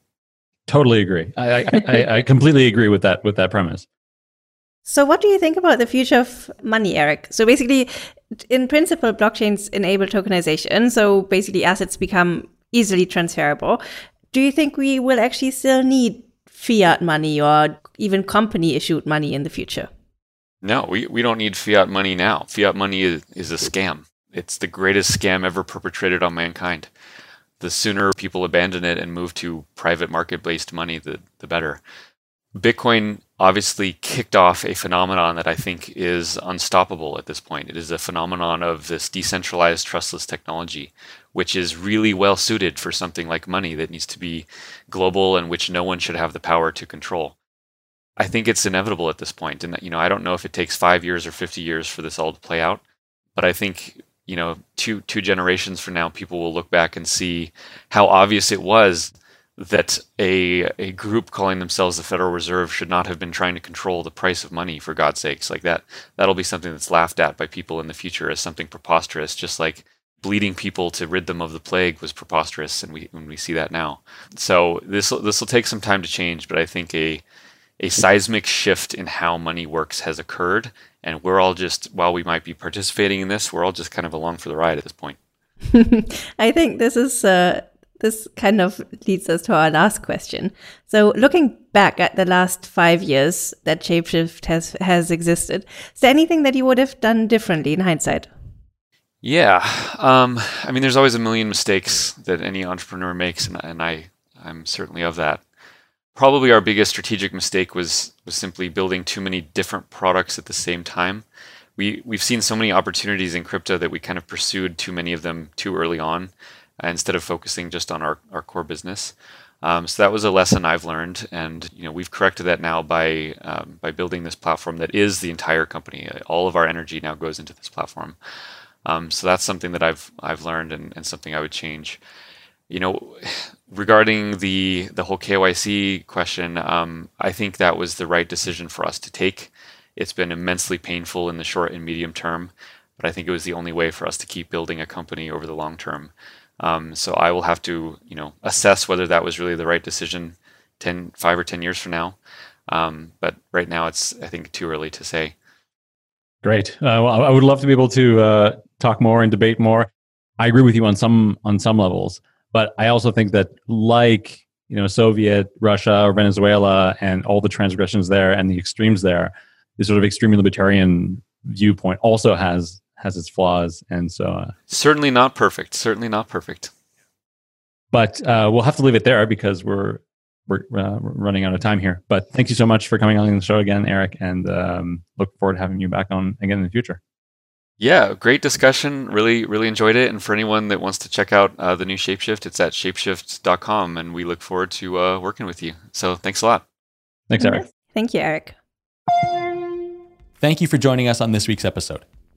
Totally agree. I, I, I completely agree with that with that premise. So, what do you think about the future of money, Erik? So, basically, in principle, blockchains enable tokenization. So, basically, assets become easily transferable. Do you think we will actually still need fiat money or even company issued money in the future? No, we, we don't need fiat money now. Fiat money is, is a scam. It's the greatest scam ever perpetrated on mankind. The sooner people abandon it and move to private market based money, the, the better. Bitcoin obviously kicked off a phenomenon that I think is unstoppable at this point. It is a phenomenon of this decentralized, trustless technology, which is really well suited for something like money that needs to be global and which no one should have the power to control. I think it's inevitable at this point, and you know I don't know if it takes five years or fifty years for this all to play out, but I think you know two two generations from now, people will look back and see how obvious it was that a a group calling themselves the Federal Reserve should not have been trying to control the price of money for God's sakes. Like that that'll be something that's laughed at by people in the future as something preposterous, just like bleeding people to rid them of the plague was preposterous and we when we see that now. So this this will take some time to change, but I think a a seismic shift in how money works has occurred and we're all just while we might be participating in this, we're all just kind of along for the ride at this point. I think this is uh, this kind of leads us to our last question. So, looking back at the last five years that Shapeshift has has existed, is there anything that you would have done differently in hindsight? Yeah, um, I mean, there's always a million mistakes that any entrepreneur makes, and, and I I'm certainly of that. Probably our biggest strategic mistake was was simply building too many different products at the same time. We we've seen so many opportunities in crypto that we kind of pursued too many of them too early on instead of focusing just on our, our core business. Um, so that was a lesson I've learned, and you know we've corrected that now by um, by building this platform that is the entire company. All of our energy now goes into this platform. Um, so that's something that I've I've learned and, and something I would change. You know, regarding the the whole KYC question, um, I think that was the right decision for us to take. It's been immensely painful in the short and medium term, but I think it was the only way for us to keep building a company over the long term. Um, so I will have to, you know, assess whether that was really the right decision 10, five or 10 years from now. Um, but right now it's, I think, too early to say. Great. Uh, well, I would love to be able to uh, talk more and debate more. I agree with you on some on some levels, but I also think that like you know Soviet Russia or Venezuela and all the transgressions there and the extremes there, the sort of extreme libertarian viewpoint also has has its flaws, and so uh, certainly not perfect. Certainly not perfect. But uh, we'll have to leave it there because we're we're uh, running out of time here. But thank you so much for coming on the show again, Erik, and um, look forward to having you back on again in the future. Yeah, great discussion. Really, really enjoyed it. And for anyone that wants to check out uh, the new Shapeshift, it's at shapeshift.com. And we look forward to uh, working with you. So thanks a lot. Thanks, Erik. Thank you, Erik. Thank you for joining us on this week's episode.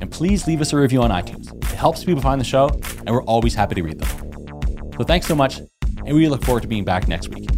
and please leave us a review on iTunes. It helps people find the show, and we're always happy to read them. So thanks so much, and we look forward to being back next week.